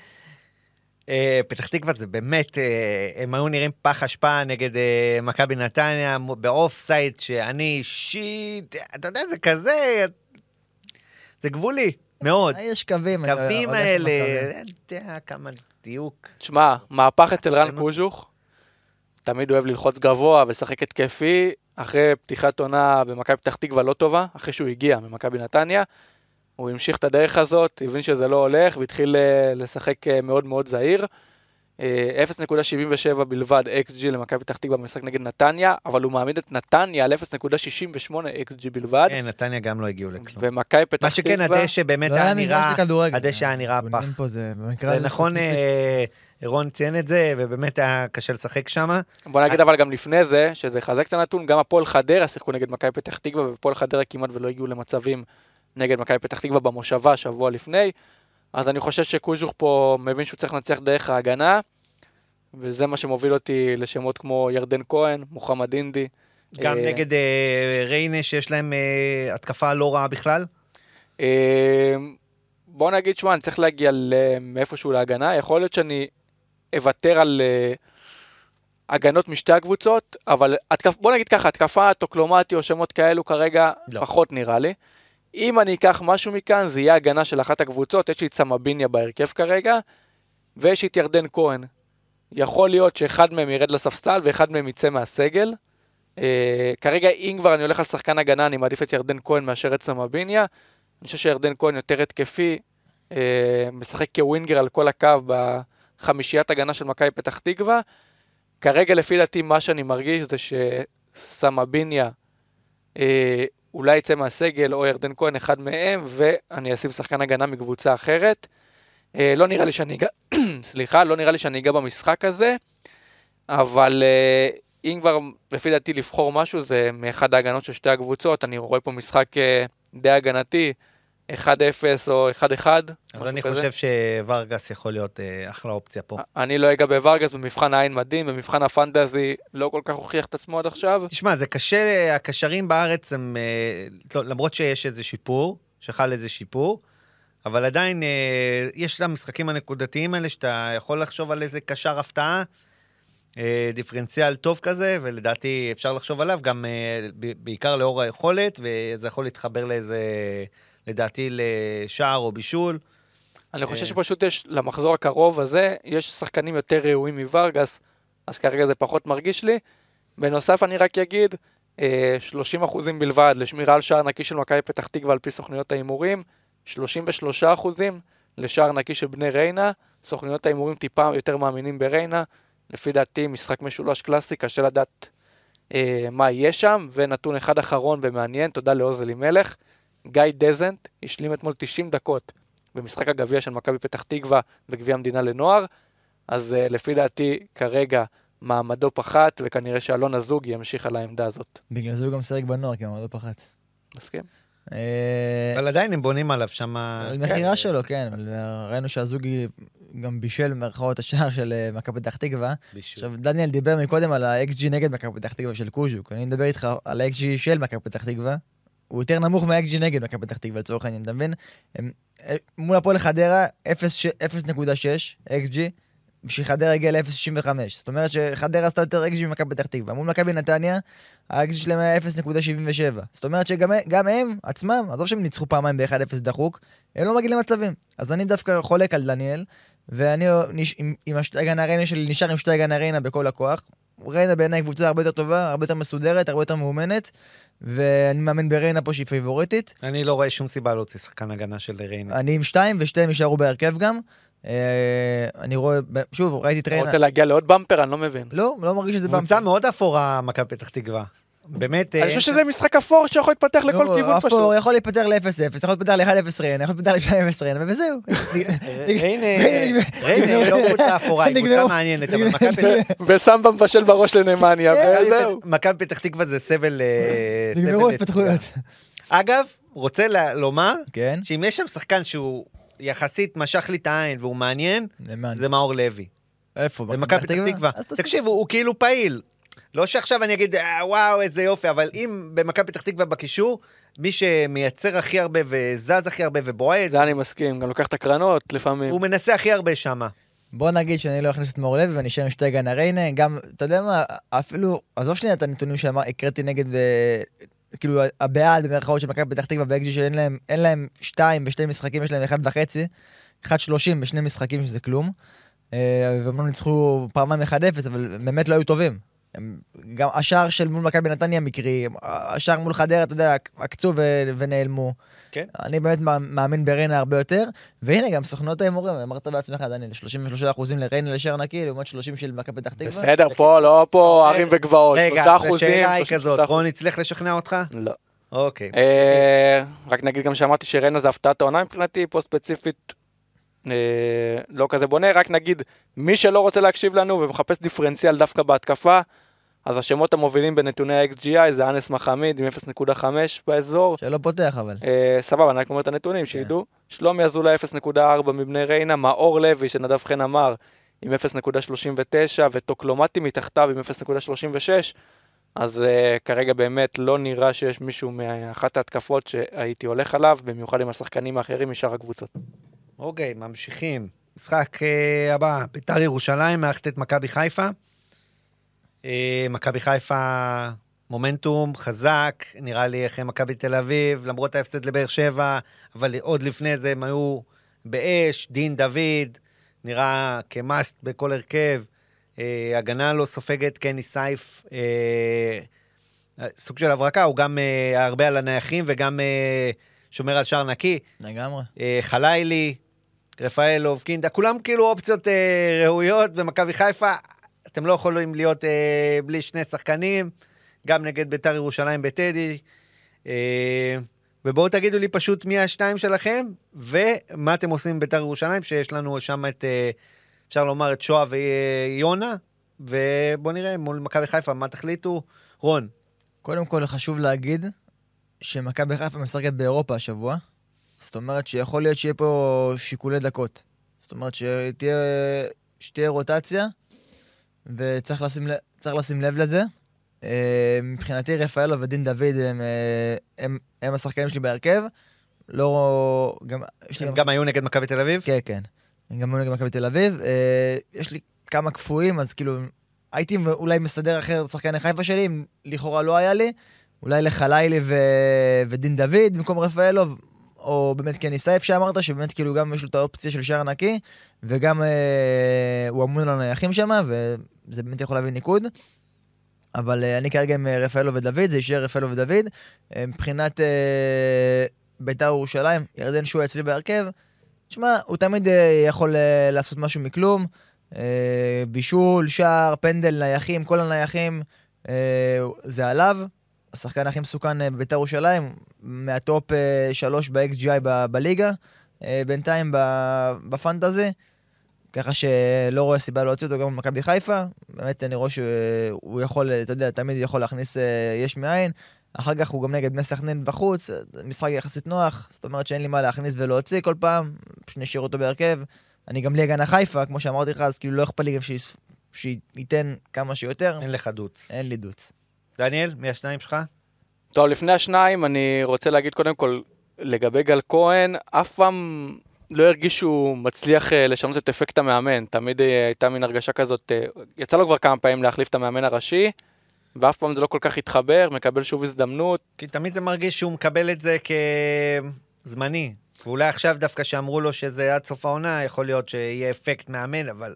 Speaker 1: אה, פתח תקווה זה באמת, אה, הם היו נראים פח אשפה נגד אה, מכבי נתניה, באוף סייד שאני שיט, אתה יודע, זה כזה, זה גבולי, מאוד.
Speaker 3: יש קווים.
Speaker 1: הקווים
Speaker 3: הולך עם
Speaker 1: האלה. אתה יודע כמה דיוק.
Speaker 2: תשמע, מהפך אצל רן קוז'וך, תמיד אוהב ללחוץ גבוה ולשחק התקפי, אחרי פתיחת עונה במכבי פתח תקווה לא טובה, אחרי שהוא הגיע ממכבי נתניה, הוא המשיך את הדרך הזאת, הבין שזה לא הולך, והתחיל אה, לשחק אה, מאוד מאוד זהיר. אה, 0.77 בלבד XG למכבי פתח תקווה במשחק נגד נתניה, אבל הוא מעמיד את נתניה על 0.68 XG בלבד,
Speaker 1: כן, נתניה גם לא הגיעו לכלום.
Speaker 2: ומכבי פתח
Speaker 1: מה
Speaker 2: תקווה...
Speaker 1: שכן, הדשא באמת
Speaker 3: לא
Speaker 1: היה
Speaker 3: היה
Speaker 1: נראה. הדשא היה נראה פח.
Speaker 3: זה,
Speaker 1: נכון. אה, רון ציין את זה, ובאמת היה קשה לשחק שם.
Speaker 2: בוא נגיד אבל גם לפני זה, שזה יחזק את הנתון, גם הפועל חדרה שיחקו נגד מכבי פתח תקווה, והפועל חדרה כמעט ולא הגיעו למצבים נגד מכבי פתח תקווה במושבה שבוע לפני. אז אני חושב שקוז'וך פה מבין שהוא צריך לנצח דרך ההגנה, וזה מה שמוביל אותי לשמות כמו ירדן כהן, מוחמד אינדי.
Speaker 1: גם
Speaker 2: אה,
Speaker 1: נגד אה, ריינה, שיש להם אה, התקפה לא רעה בכלל.
Speaker 2: אה, בוא נגיד, שמע, אני צריך להגיע מאיפשהו להגנה, יכול להיות שאני אוותר על אה, הגנות משתי הקבוצות, אבל התקפ... בוא נגיד ככה, התקפה טוקלומטי או שמות כאלו כרגע
Speaker 1: לא.
Speaker 2: פחות נראה לי. אם אני אקח משהו מכאן, זה יהיה הגנה של אחת הקבוצות, יש לי את סמביניה בהרכב כרגע, ויש לי את ירדן כהן. יכול להיות שאחד מהם ירד לספסל ואחד מהם יצא מהסגל. אה, כרגע, אם כבר אני הולך על שחקן הגנה, אני מעדיף את ירדן כהן מאשר את סמביניה. אני חושב שירדן כהן יותר התקפי, אה, משחק כווינגר על כל הקו בחמישיית הגנה של מכבי פתח תקווה. כרגע לפי דעתי מה שאני מרגיש זה שסמביניה אה, אולי יצא מהסגל או ירדן כהן אחד מהם ואני אשים שחקן הגנה מקבוצה אחרת. אה, לא נראה לי שאני אגע, [clears throat] סליחה, לא נראה לי שאני אגע במשחק הזה, אבל אה, אם כבר לפי דעתי לבחור משהו זה מאחד ההגנות של שתי הקבוצות, אני רואה פה משחק אה, די הגנתי, 1-0 או 1-1.
Speaker 1: אז אני
Speaker 2: כזה.
Speaker 1: חושב שורגס יכול להיות אה, אחלה אופציה פה.
Speaker 2: אני לא אגע בוורגס, במבחן העין מדהים, במבחן הפנטזי לא כל כך הוכיח את עצמו עד עכשיו.
Speaker 1: תשמע, זה קשה, הקשרים בארץ הם, אה, לא, למרות שיש איזה שיפור, שחל איזה שיפור, אבל עדיין אה, יש את המשחקים הנקודתיים האלה שאתה יכול לחשוב על איזה קשר הפתעה, אה, דיפרנציאל טוב כזה, ולדעתי אפשר לחשוב עליו גם אה, בעיקר לאור היכולת, וזה יכול להתחבר לאיזה, לדעתי, לשער או בישול.
Speaker 2: אני חושב
Speaker 1: אה.
Speaker 2: שפשוט יש, למחזור הקרוב הזה, יש שחקנים יותר ראויים מוורגס, אז כרגע זה פחות מרגיש לי. בנוסף, אני רק אגיד, אה, 30% בלבד לשמירה על שער נקי של מכבי פתח תקווה על פי סוכנויות ההימורים, 33% לשער נקי של בני ריינה, סוכנויות ההימורים טיפה יותר מאמינים בריינה, לפי דעתי משחק משולש קלאסי, קשה לדעת אה, מה יהיה שם, ונתון אחד אחרון ומעניין, תודה לעוז אלימלך, גיא דזנט השלים אתמול 90 דקות במשחק הגביע של מכבי פתח תקווה וגביע המדינה לנוער, אז uh, לפי דעתי כרגע מעמדו פחת, וכנראה שאלון הזוג ימשיך על העמדה הזאת.
Speaker 3: בגלל זה הוא גם משחק בנוער, כי מעמדו פחת.
Speaker 2: מסכים?
Speaker 3: אה,
Speaker 1: אבל עדיין הם בונים עליו שם...
Speaker 3: על מכירה שלו, כן, ראינו שהזוגי גם בישל במרכאות השער של אה, מכבי פתח תקווה. עכשיו, דניאל דיבר מקודם על ה-XG נגד מכבי פתח תקווה של קוז'וק. אני מדבר איתך על ה-XG של מכבי פתח תקווה. הוא יותר נמוך מה-XG נגד מכבי פתח תקווה לצורך העניין, אתה מבין? אה, מול הפועל חדרה, 0.6 XG, בשביל חדרה הגיע ל-0.65. זאת אומרת שחדרה עשתה יותר XG ממכבי פתח תקווה. מול מכבי נתניה, ה-XG שלהם היה 0.77. זאת אומרת שגם גם הם עצמם, עזוב שהם ניצחו פעמיים ב-1-0 דחוק, הם לא מגיעים למצבים. אז אני דווקא חולק על דניאל, ואני נש- עם, עם השטייגן הריינה שלי נשאר עם שטייגן הריינה בכל הכוח. ריינה בעיניי קבוצה הרבה יותר טובה, הרבה יותר מסודרת, הרבה יותר מאומנת, ואני מאמין בריינה פה שהיא פייבוריטית.
Speaker 1: אני לא רואה שום סיבה להוציא שחקן הגנה של ריינה.
Speaker 3: אני עם שתיים, ושתיהם יישארו בהרכב גם. אה, אני רואה, שוב, ראיתי את ריינה.
Speaker 2: רוצה להגיע לעוד במפר? אני לא מבין.
Speaker 3: לא, לא מרגיש שזה
Speaker 1: קבוצה מאוד אפורה, מכבי פתח תקווה. באמת...
Speaker 2: אני
Speaker 1: אה,
Speaker 2: חושב שזה משחק אפור שיכול להתפתח לכל
Speaker 3: לא,
Speaker 2: כיוון פשוט.
Speaker 3: אפור יכול להיפטר ל-0-0, יכול להיפטר ל-1-0 ריינה, יכול להיפטר ל-2-0 ריינה, וזהו.
Speaker 1: ריינה, ריינה היא לא קבוצה אפורה, היא קבוצה. מעניינת, אבל מכבי [laughs] פתח-
Speaker 2: וסמבה מבשל בראש לנמניה,
Speaker 3: כן,
Speaker 2: וזהו.
Speaker 1: מכבי פתח תקווה זה סבל... אה,
Speaker 3: נגמרו התפתחויות.
Speaker 1: אגב, רוצה לומר
Speaker 3: כן?
Speaker 1: שאם יש שם שחקן שהוא יחסית משך לי את העין והוא מעניין. זה מאור לוי.
Speaker 3: איפה?
Speaker 1: במכבי פתח תקווה. תקשיב, הוא כאילו פעיל. לא שעכשיו אני אגיד, "אה, וואו, איזה יופי, אבל אם במכבי פתח תקווה בקישור, מי שמייצר הכי הרבה וזז הכי הרבה ובועט,
Speaker 2: זה אני מסכים, גם לוקח את הקרנות לפעמים.
Speaker 1: הוא מנסה הכי הרבה שמה.
Speaker 3: בוא נגיד שאני לא אכניס את מאור לוי ואני אשאר עם שתי גן הריינה, גם, אתה יודע מה, אפילו, עזוב שנייה את הנתונים שהקראתי נגד, אה, כאילו, הבעד במרכאות של מכבי פתח תקווה באקג'י שאין להם, אין להם שתיים בשני משחקים, יש להם אחד וחצי, אחד שלושים בשני משחקים שזה כלום. אה, והם לא ניצחו פעמיים 1-0, אבל באמת לא היו טובים. גם השער של מול מכבי נתניה מקרי, השער מול חדרה, אתה יודע, עקצו ו- ונעלמו.
Speaker 1: כן.
Speaker 3: אני באמת מא- מאמין בריינה הרבה יותר, והנה גם סוכנות ההימורים, אמרת בעצמך, דניאל, 33% לריינה לשער נקי, לעומת 30 של מכבי פתח תקווה.
Speaker 2: בסדר, פה לא פה ערים וגבעות.
Speaker 1: רגע,
Speaker 2: שלושה אחוזים,
Speaker 1: השאלה היא כזאת. רון הצליח לשכנע אותך?
Speaker 2: לא.
Speaker 1: אוקיי.
Speaker 2: אה, רק נגיד גם שאמרתי שריינה זה הפתעת העונה מבחינתי, פה ספציפית אה, לא כזה בונה, רק נגיד מי שלא רוצה להקשיב לנו ומחפש דיפרנציאל דווקא בהתקפה, אז השמות המובילים בנתוני ה-XGI זה אנס מחמיד עם 0.5 באזור.
Speaker 3: שלא פותח אבל.
Speaker 2: אה, סבבה, אני רק אומר את הנתונים, שידעו. שלומי אזולאי 0.4 מבני ריינה, מאור לוי, שנדב חן אמר, עם 0.39, וטוקלומטי מתחתיו עם 0.36. אז uh, כרגע באמת לא נראה שיש מישהו מאחת ההתקפות שהייתי הולך עליו, במיוחד עם השחקנים האחרים משאר הקבוצות.
Speaker 1: אוקיי, ממשיכים. משחק אה, הבא, ביתר ירושלים מארחת את מכבי חיפה. אה, מכבי חיפה מומנטום חזק, נראה לי אחרי מכבי תל אביב, למרות ההפסד לבאר שבע, אבל עוד לפני זה הם היו באש, דין דוד, נראה כמאסט בכל הרכב. אה, הגנה לא סופגת, קני סייף, אה, סוג של הברקה, הוא גם אה, הרבה על הנייחים וגם אה, שומר על שער נקי.
Speaker 3: לגמרי.
Speaker 1: אה, חלילי, רפאלוב, קינדה, כולם כאילו אופציות אה, ראויות במכבי חיפה. אתם לא יכולים להיות אה, בלי שני שחקנים, גם נגד ביתר ירושלים בטדי. אה, ובואו תגידו לי פשוט מי השתיים שלכם, ומה אתם עושים עם ביתר ירושלים, שיש לנו שם את, אה, אפשר לומר, את שואה ויונה, ובואו נראה מול מכבי חיפה, מה תחליטו? רון,
Speaker 3: קודם כל חשוב להגיד שמכבי חיפה משחקת באירופה השבוע. זאת אומרת שיכול להיות שיהיה פה שיקולי דקות. זאת אומרת שתהיה, שתהיה רוטציה, וצריך לשים, לשים לב לזה. אה, מבחינתי רפאלו ודין דוד הם, אה, הם, הם השחקנים שלי בהרכב. לא... גם...
Speaker 1: הם גם היו נגד מכבי תל אביב?
Speaker 3: כן, כן. הם גם היו נגד מכבי תל אביב. אה, יש לי כמה קפואים, אז כאילו, הייתי אולי מסתדר אחרת שחקני חיפה שלי, אם לכאורה לא היה לי. אולי לחלילי ו... ודין דוד במקום רפאלוב, או באמת קני סייף שאמרת, שבאמת כאילו גם יש לו את האופציה של שער נקי, וגם אה, הוא אמון על הנייחים שם, וזה באמת יכול להביא ניקוד. אבל אה, אני כרגע עם אה, רפאלו ודוד, זה יישאר רפאלו ודוד. אה, מבחינת אה, בית"ר ירושלים, ירדן שועה אצלי בהרכב. תשמע, הוא תמיד אה, יכול אה, לעשות משהו מכלום. אה, בישול, שער, פנדל, נייחים, כל הנייחים, אה, זה עליו. השחקן הכי מסוכן אה, בבית"ר ירושלים, מהטופ אה, שלוש ב-XGI ב- בליגה, אה, בינתיים בפנטזי, ככה שלא רואה סיבה להוציא אותו גם במכבי חיפה. באמת, אני רואה שהוא יכול, אתה יודע, תמיד יכול להכניס אה, יש מאין. אחר כך הוא גם נגד בני סכנין בחוץ, זה משחק יחסית נוח, זאת אומרת שאין לי מה להכניס ולהוציא כל פעם, פשוט נשאיר אותו בהרכב. אני גם לי הגנה חיפה, כמו שאמרתי לך, אז כאילו לא אכפת לי גם שייתן כמה שיותר,
Speaker 1: אין לך דוץ.
Speaker 3: אין לי דוץ.
Speaker 1: דניאל, מי השניים שלך?
Speaker 2: טוב, לפני השניים, אני רוצה להגיד קודם כל, לגבי גל כהן, אף פעם לא הרגיש שהוא מצליח אה, לשנות את אפקט המאמן. תמיד אה, הייתה מין הרגשה כזאת, אה, יצא לו כבר כמה פעמים להחליף את המאמן הראשי, ואף פעם זה לא כל כך התחבר, מקבל שוב הזדמנות.
Speaker 1: כי תמיד זה מרגיש שהוא מקבל את זה כזמני. ואולי עכשיו דווקא שאמרו לו שזה עד סוף העונה, יכול להיות שיהיה אפקט מאמן, אבל...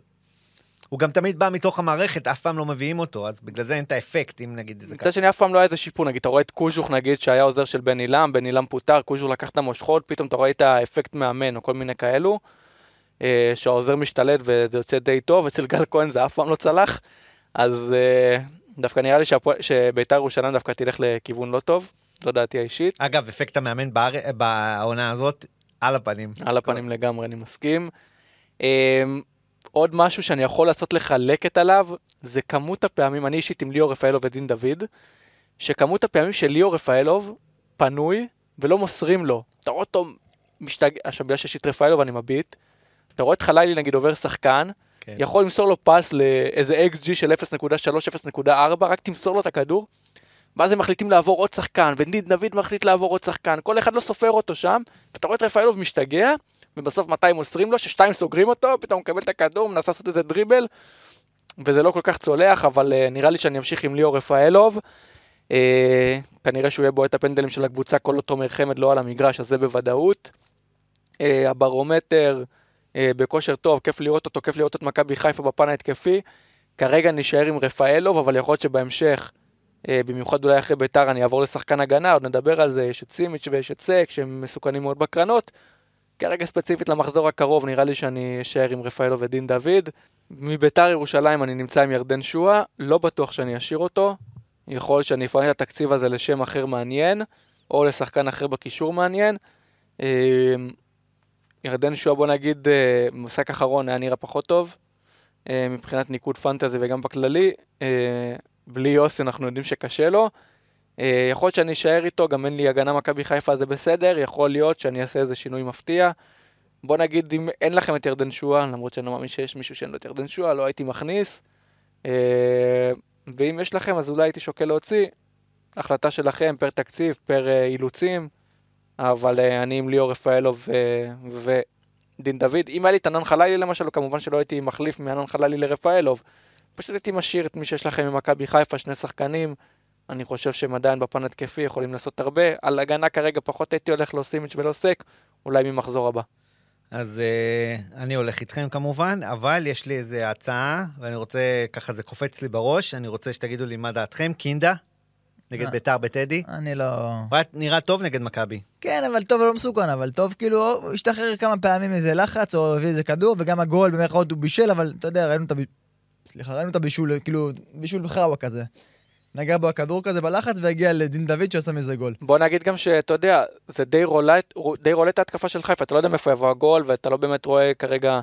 Speaker 1: הוא גם תמיד בא מתוך המערכת, אף פעם לא מביאים אותו, אז בגלל זה אין את האפקט, אם נגיד זה ככה.
Speaker 2: מצד שני, אף פעם לא היה איזה שיפור, נגיד, אתה רואה את קוז'וך, נגיד, שהיה עוזר של בן עילם, בן עילם פוטר, קוז'וך לקח את המושכות, פתאום אתה רואה את האפקט מאמן, או כל מיני כאלו, אה, שהעוזר משתלט וזה יוצא די טוב, אצל גל כהן זה אף פעם לא צלח, אז אה, דווקא נראה לי שהפועל- שביתר ירושלים דווקא תלך לכיוון לא טוב, זו דעתי האישית,
Speaker 1: אגב, אפקט המאמן באר... בעונה הזאת, על הפנים.
Speaker 2: על הפנים לגמרי, אני מסכים. עוד משהו שאני יכול לעשות לחלקת עליו, זה כמות הפעמים, אני אישית עם ליאור רפאלוב ודין דוד, שכמות הפעמים שליאור רפאלוב פנוי ולא מוסרים לו. אתה רואה אותו משתגע, עכשיו בגלל שיש את רפאלוב אני מביט, אתה רואה את חלילי נגיד עובר שחקן,
Speaker 1: כן.
Speaker 2: יכול למסור לו פס לאיזה XG של 0.3, 0.4, רק תמסור לו את הכדור, ואז הם מחליטים לעבור עוד שחקן, ודין דוד מחליט לעבור עוד שחקן, כל אחד לא סופר אותו שם, ואתה רואה את רפאלוב משתגע, ובסוף מתי מוסרים לו, ששתיים סוגרים אותו, פתאום הוא מקבל את הכדור, מנסה לעשות איזה דריבל, וזה לא כל כך צולח, אבל uh, נראה לי שאני אמשיך עם ליאור רפאלוב. Uh, כנראה שהוא יהיה בועט הפנדלים של הקבוצה כל אותו מלחמת לא על המגרש, אז זה בוודאות. Uh, הברומטר uh, בכושר טוב, כיף לראות אותו, כיף לראות את מכבי חיפה בפן ההתקפי. כרגע נשאר עם רפאלוב, אבל יכול להיות שבהמשך, uh, במיוחד אולי אחרי ביתר, אני אעבור לשחקן הגנה, עוד נדבר על זה, יש את סימיץ' ויש את סק, שהם מסוכנים מאוד בקרנות. כרגע ספציפית למחזור הקרוב, נראה לי שאני אשאר עם רפאלו ודין דוד. מביתר ירושלים אני נמצא עם ירדן שואה, לא בטוח שאני אשאיר אותו. יכול להיות שאני אפנה את התקציב הזה לשם אחר מעניין, או לשחקן אחר בקישור מעניין. אה, ירדן שואה, בוא נגיד, אה, משחק אחרון היה נראה פחות טוב, אה, מבחינת ניקוד פנטזי וגם בכללי. אה, בלי יוסי אנחנו יודעים שקשה לו. אה, יכול להיות שאני אשאר איתו, גם אין לי הגנה מכבי חיפה זה בסדר, יכול להיות שאני אעשה איזה שינוי מפתיע. בוא נגיד אם אין לכם את ירדן שואה, למרות שאני לא מאמין שיש מישהו שאין לו את ירדן שואה, לא הייתי מכניס. אה, ואם יש לכם אז אולי הייתי שוקל להוציא. החלטה שלכם פר תקציב, פר אה, אילוצים, אבל אני עם ליאור רפאלוב ו- ודין דוד. אם היה לי את ענן חלילי למשל, כמובן שלא הייתי מחליף מענן חלילי לרפאלוב. פשוט הייתי משאיר את מי שיש לכם ממכבי חיפה, שני שחקנים. אני חושב שהם עדיין בפן התקפי יכולים לעשות הרבה. על הגנה כרגע פחות הייתי הולך לא סימיץ' ולא סק, אולי ממחזור הבא.
Speaker 1: אז uh, אני הולך איתכם כמובן, אבל יש לי איזו הצעה, ואני רוצה, ככה זה קופץ לי בראש, אני רוצה שתגידו לי מה דעתכם. קינדה, נגד
Speaker 3: אה.
Speaker 1: ביתר בטדי.
Speaker 3: אני לא...
Speaker 1: נראה טוב נגד מכבי.
Speaker 3: כן, אבל טוב ולא מסוכן, אבל טוב, כאילו, הוא השתחרר כמה פעמים איזה לחץ, או הביא איזה כדור, וגם הגול במרכאות הוא בישל, אבל אתה יודע, ראינו את הבישול, סליחה, ראינו את הבישול, כאילו, בישול בחאווה כזה. נגע בו הכדור כזה בלחץ, והגיע לדין דוד שעשה מזה גול.
Speaker 2: בוא נגיד גם שאתה יודע, זה די רולט, די רולט ההתקפה של חיפה, אתה לא יודע מאיפה יבוא הגול, ואתה לא באמת רואה כרגע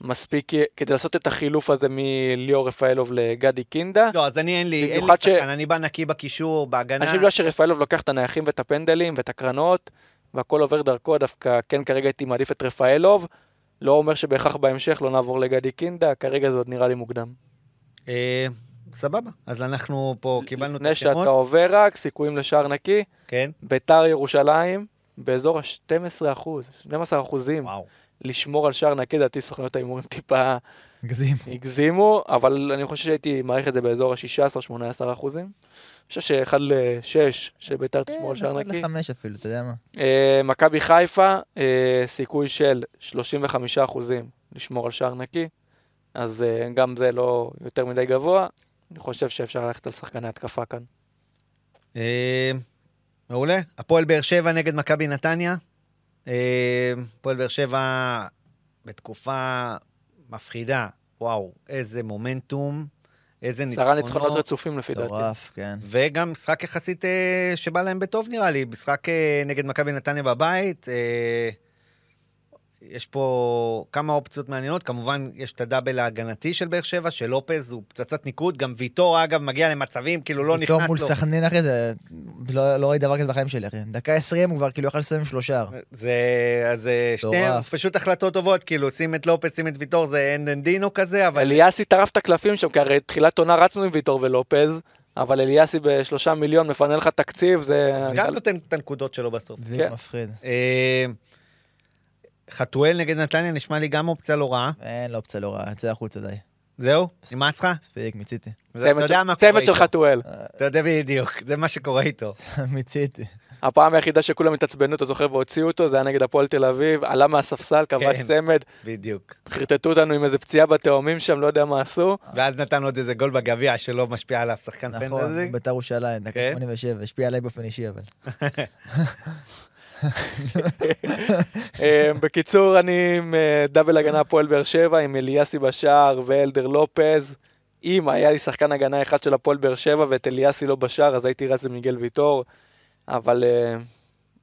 Speaker 2: מספיק כדי לעשות את החילוף הזה מליאור רפאלוב לגדי קינדה.
Speaker 1: לא, אז אני אין לי, אין לי
Speaker 2: ש-
Speaker 1: שחקן, אני בא נקי בקישור,
Speaker 2: אני
Speaker 1: בהגנה.
Speaker 2: חושב בגלל שרפאלוב לוקח את הנייחים ואת הפנדלים ואת הקרנות, והכל עובר דרכו, דווקא כן כרגע הייתי מעדיף את רפאלוב. לא אומר שבהכרח בהמשך לא נעבור לגדי קינדה, כרגע זה עוד נראה לי מוקדם.
Speaker 1: סבבה, אז אנחנו פה קיבלנו את
Speaker 2: לפני שאתה
Speaker 1: השמות.
Speaker 2: עובר רק, סיכויים לשער נקי,
Speaker 1: כן,
Speaker 2: ביתר ירושלים, באזור ה-12 אחוז, 12 אחוזים.
Speaker 1: וואו.
Speaker 2: לשמור על שער נקי, לדעתי סוכניות ההימורים טיפה
Speaker 3: גזים.
Speaker 2: הגזימו, אבל אני חושב שהייתי מעריך את זה באזור ה-16-18 אחוזים. אני חושב שאחד לשש שביתר תשמור על שער נקי.
Speaker 3: כן, לחמש אפילו, אתה יודע מה.
Speaker 2: אה, מכבי חיפה, אה, סיכוי של 35 אחוזים לשמור על שער נקי, אז אה, גם זה לא יותר מדי גבוה. אני חושב שאפשר ללכת על שחקני התקפה כאן.
Speaker 1: אה, מעולה. הפועל באר שבע נגד מכבי נתניה. אה, הפועל באר שבע בתקופה מפחידה. וואו, איזה מומנטום. איזה
Speaker 2: עשרה ניצחונות
Speaker 1: ניצחונות.
Speaker 2: רצופים לפי דעתי.
Speaker 3: מטורף, כן.
Speaker 1: וגם משחק יחסית אה, שבא להם בטוב נראה לי, משחק נגד מכבי נתניה בבית. אה, יש פה כמה אופציות מעניינות, כמובן יש את הדאבל ההגנתי של באר שבע, של לופז הוא פצצת ניקוד, גם ויטור אגב מגיע למצבים, כאילו לא נכנס
Speaker 3: מול
Speaker 1: לו.
Speaker 3: סכנין, אחי, זה... לא לא ראיתי דבר כזה בחיים שלי, אחי. דקה 20 הוא כבר כאילו יכול לסיים שלושה.
Speaker 1: זה, אז אה,
Speaker 3: מטורף.
Speaker 1: פשוט החלטות טובות, כאילו שים את לופז, שים את ויטור, זה אנדנדינו כזה, אבל
Speaker 2: אליאסי טרף את הקלפים שם, כי הרי תחילת עונה רצנו עם ויטור ולופז, אבל אליאסי בשלושה מיליון מפנה לך תקציב, זה...
Speaker 1: גם נותן את הנקודות שלו בסוף.
Speaker 3: זה
Speaker 2: כן.
Speaker 3: מפחיד.
Speaker 1: אה, חתואל נגד נתניה נשמע לי גם אופציה לא רעה.
Speaker 3: אין לו אופציה לא רעה, יצא החוצה די.
Speaker 1: זהו? נמאס לך?
Speaker 3: מספיק, מיציתי.
Speaker 1: אתה יודע
Speaker 2: צמד
Speaker 1: מה
Speaker 2: של-. חתואל.
Speaker 1: אתה יודע בדיוק, זה מה שקורה איתו. [laughs]
Speaker 3: מיציתי.
Speaker 2: הפעם היחידה שכולם התעצבנו, אתה זוכר, והוציאו אותו, זה היה נגד הפועל תל אביב, עלה מהספסל, כבש
Speaker 1: כן.
Speaker 2: צמד,
Speaker 1: בדיוק.
Speaker 2: חרטטו אותנו עם איזה פציעה בתאומים שם, לא יודע מה עשו.
Speaker 1: ואז נתן עוד איזה גול בגביע שלא משפיע עליו, שחקן
Speaker 3: נכון,
Speaker 1: פנטזי.
Speaker 3: בית"ר ירושלים, דקה
Speaker 1: כן.
Speaker 3: 87, השפיע עליי באופן אישי, אבל. [laughs]
Speaker 2: אה, בקיצור, אני עם אה, דאבל הגנה הפועל באר שבע, עם אליאסי בשער ואלדר לופז. אם היה לי שחקן הגנה אחד של הפועל באר שבע ואת אליאסי לא בשער, אז הייתי רץ למיגל ויטור. אבל אה,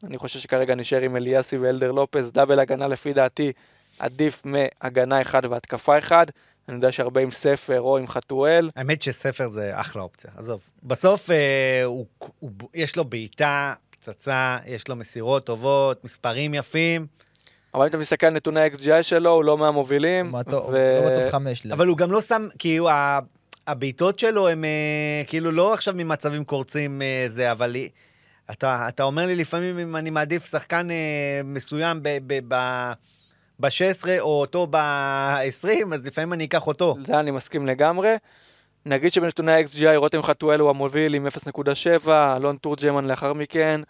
Speaker 2: אני חושב שכרגע נשאר עם אליאסי ואלדר לופז. דאבל הגנה לפי דעתי עדיף מהגנה אחד והתקפה אחד. אני יודע שהרבה עם ספר או עם חתואל.
Speaker 1: האמת שספר זה אחלה אופציה, עזוב. בסוף אה, הוא, הוא, יש לו בעיטה, פצצה, יש לו מסירות טובות, מספרים יפים,
Speaker 2: אבל אם אתה מסתכל על נתוני ה-XGI שלו, הוא לא מהמובילים. ו-
Speaker 3: לא בטופ חמש. לי.
Speaker 1: אבל הוא גם לא שם, כאילו, ה- הבעיטות שלו הם אה, כאילו לא עכשיו ממצבים קורצים אה, זה, אבל אתה, אתה אומר לי לפעמים אם אני מעדיף שחקן אה, מסוים ב... ב, ב ב-16 או אותו ב-20, אז לפעמים אני אקח אותו.
Speaker 2: זה אני מסכים לגמרי. נגיד שבנתוני ה-XGI רותם חתואל הוא המוביל עם 0.7, אלון תורג'מן לאחר מכן,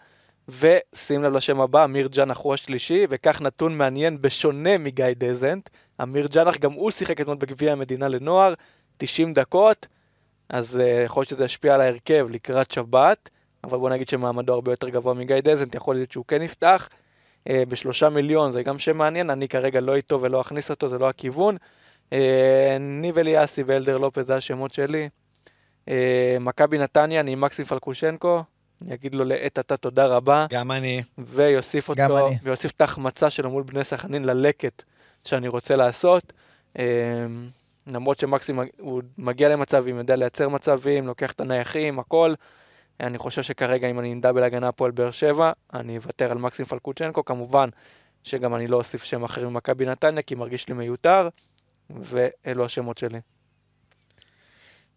Speaker 2: ושים לב לשם הבא, אמיר ג'אנח הוא השלישי, וכך נתון מעניין בשונה מגיא דזנט. אמיר ג'אנח גם הוא שיחק אתמול בגביע המדינה לנוער, 90 דקות, אז uh, יכול להיות שזה ישפיע על ההרכב לקראת שבת, אבל בוא נגיד שמעמדו הרבה יותר גבוה מגיא דזנט, יכול להיות שהוא כן יפתח. Uh, בשלושה מיליון זה גם שם מעניין, אני כרגע לא איתו ולא אכניס אותו, זה לא הכיוון. אה, ניב אליאסי ואלדר לופז זה השמות שלי. אה, מכבי נתניה, אני עם מקסים פלקושנקו, אני אגיד לו לעת עתה תודה רבה,
Speaker 1: גם אני.
Speaker 2: ויוסיף
Speaker 3: גם
Speaker 2: אותו,
Speaker 3: אני.
Speaker 2: ויוסיף את ההחמצה שלו מול בני סכנין ללקט שאני רוצה לעשות. אה, למרות שמקסים הוא מגיע למצבים, יודע לייצר מצבים, לוקח את הנייחים, הכל. אני חושב שכרגע אם אני עם דאבל הגנה הפועל באר שבע, אני אוותר על מקסים פלקוצ'נקו, כמובן שגם אני לא אוסיף שם אחר ממכבי נתניה, כי מרגיש לי מיותר, ואלו השמות שלי.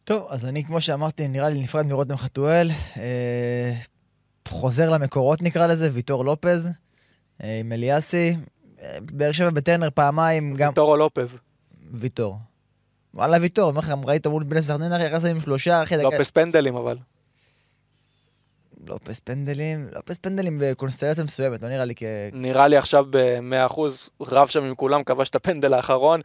Speaker 3: טוב, אז אני, כמו שאמרתי, נראה לי נפרד מרותם חתואל. אה, חוזר למקורות נקרא לזה, ויטור לופז, אה, עם אליאסי. אה, באר שבע בטרנר פעמיים, גם
Speaker 2: טורו לופז,
Speaker 3: ויטור. וואלה ויטור, אומר לך, ראית מול בני סכנין, אחי, יחסה עם שלושה, אחי, דקה-
Speaker 2: לופס פנדלים אבל.
Speaker 3: לופס פנדלים, לופס פנדלים בקונסטלציה מסוימת, לא נראה לי כ...
Speaker 2: נראה לי עכשיו ב-100% רב שם עם כולם, כבש את הפנדל האחרון,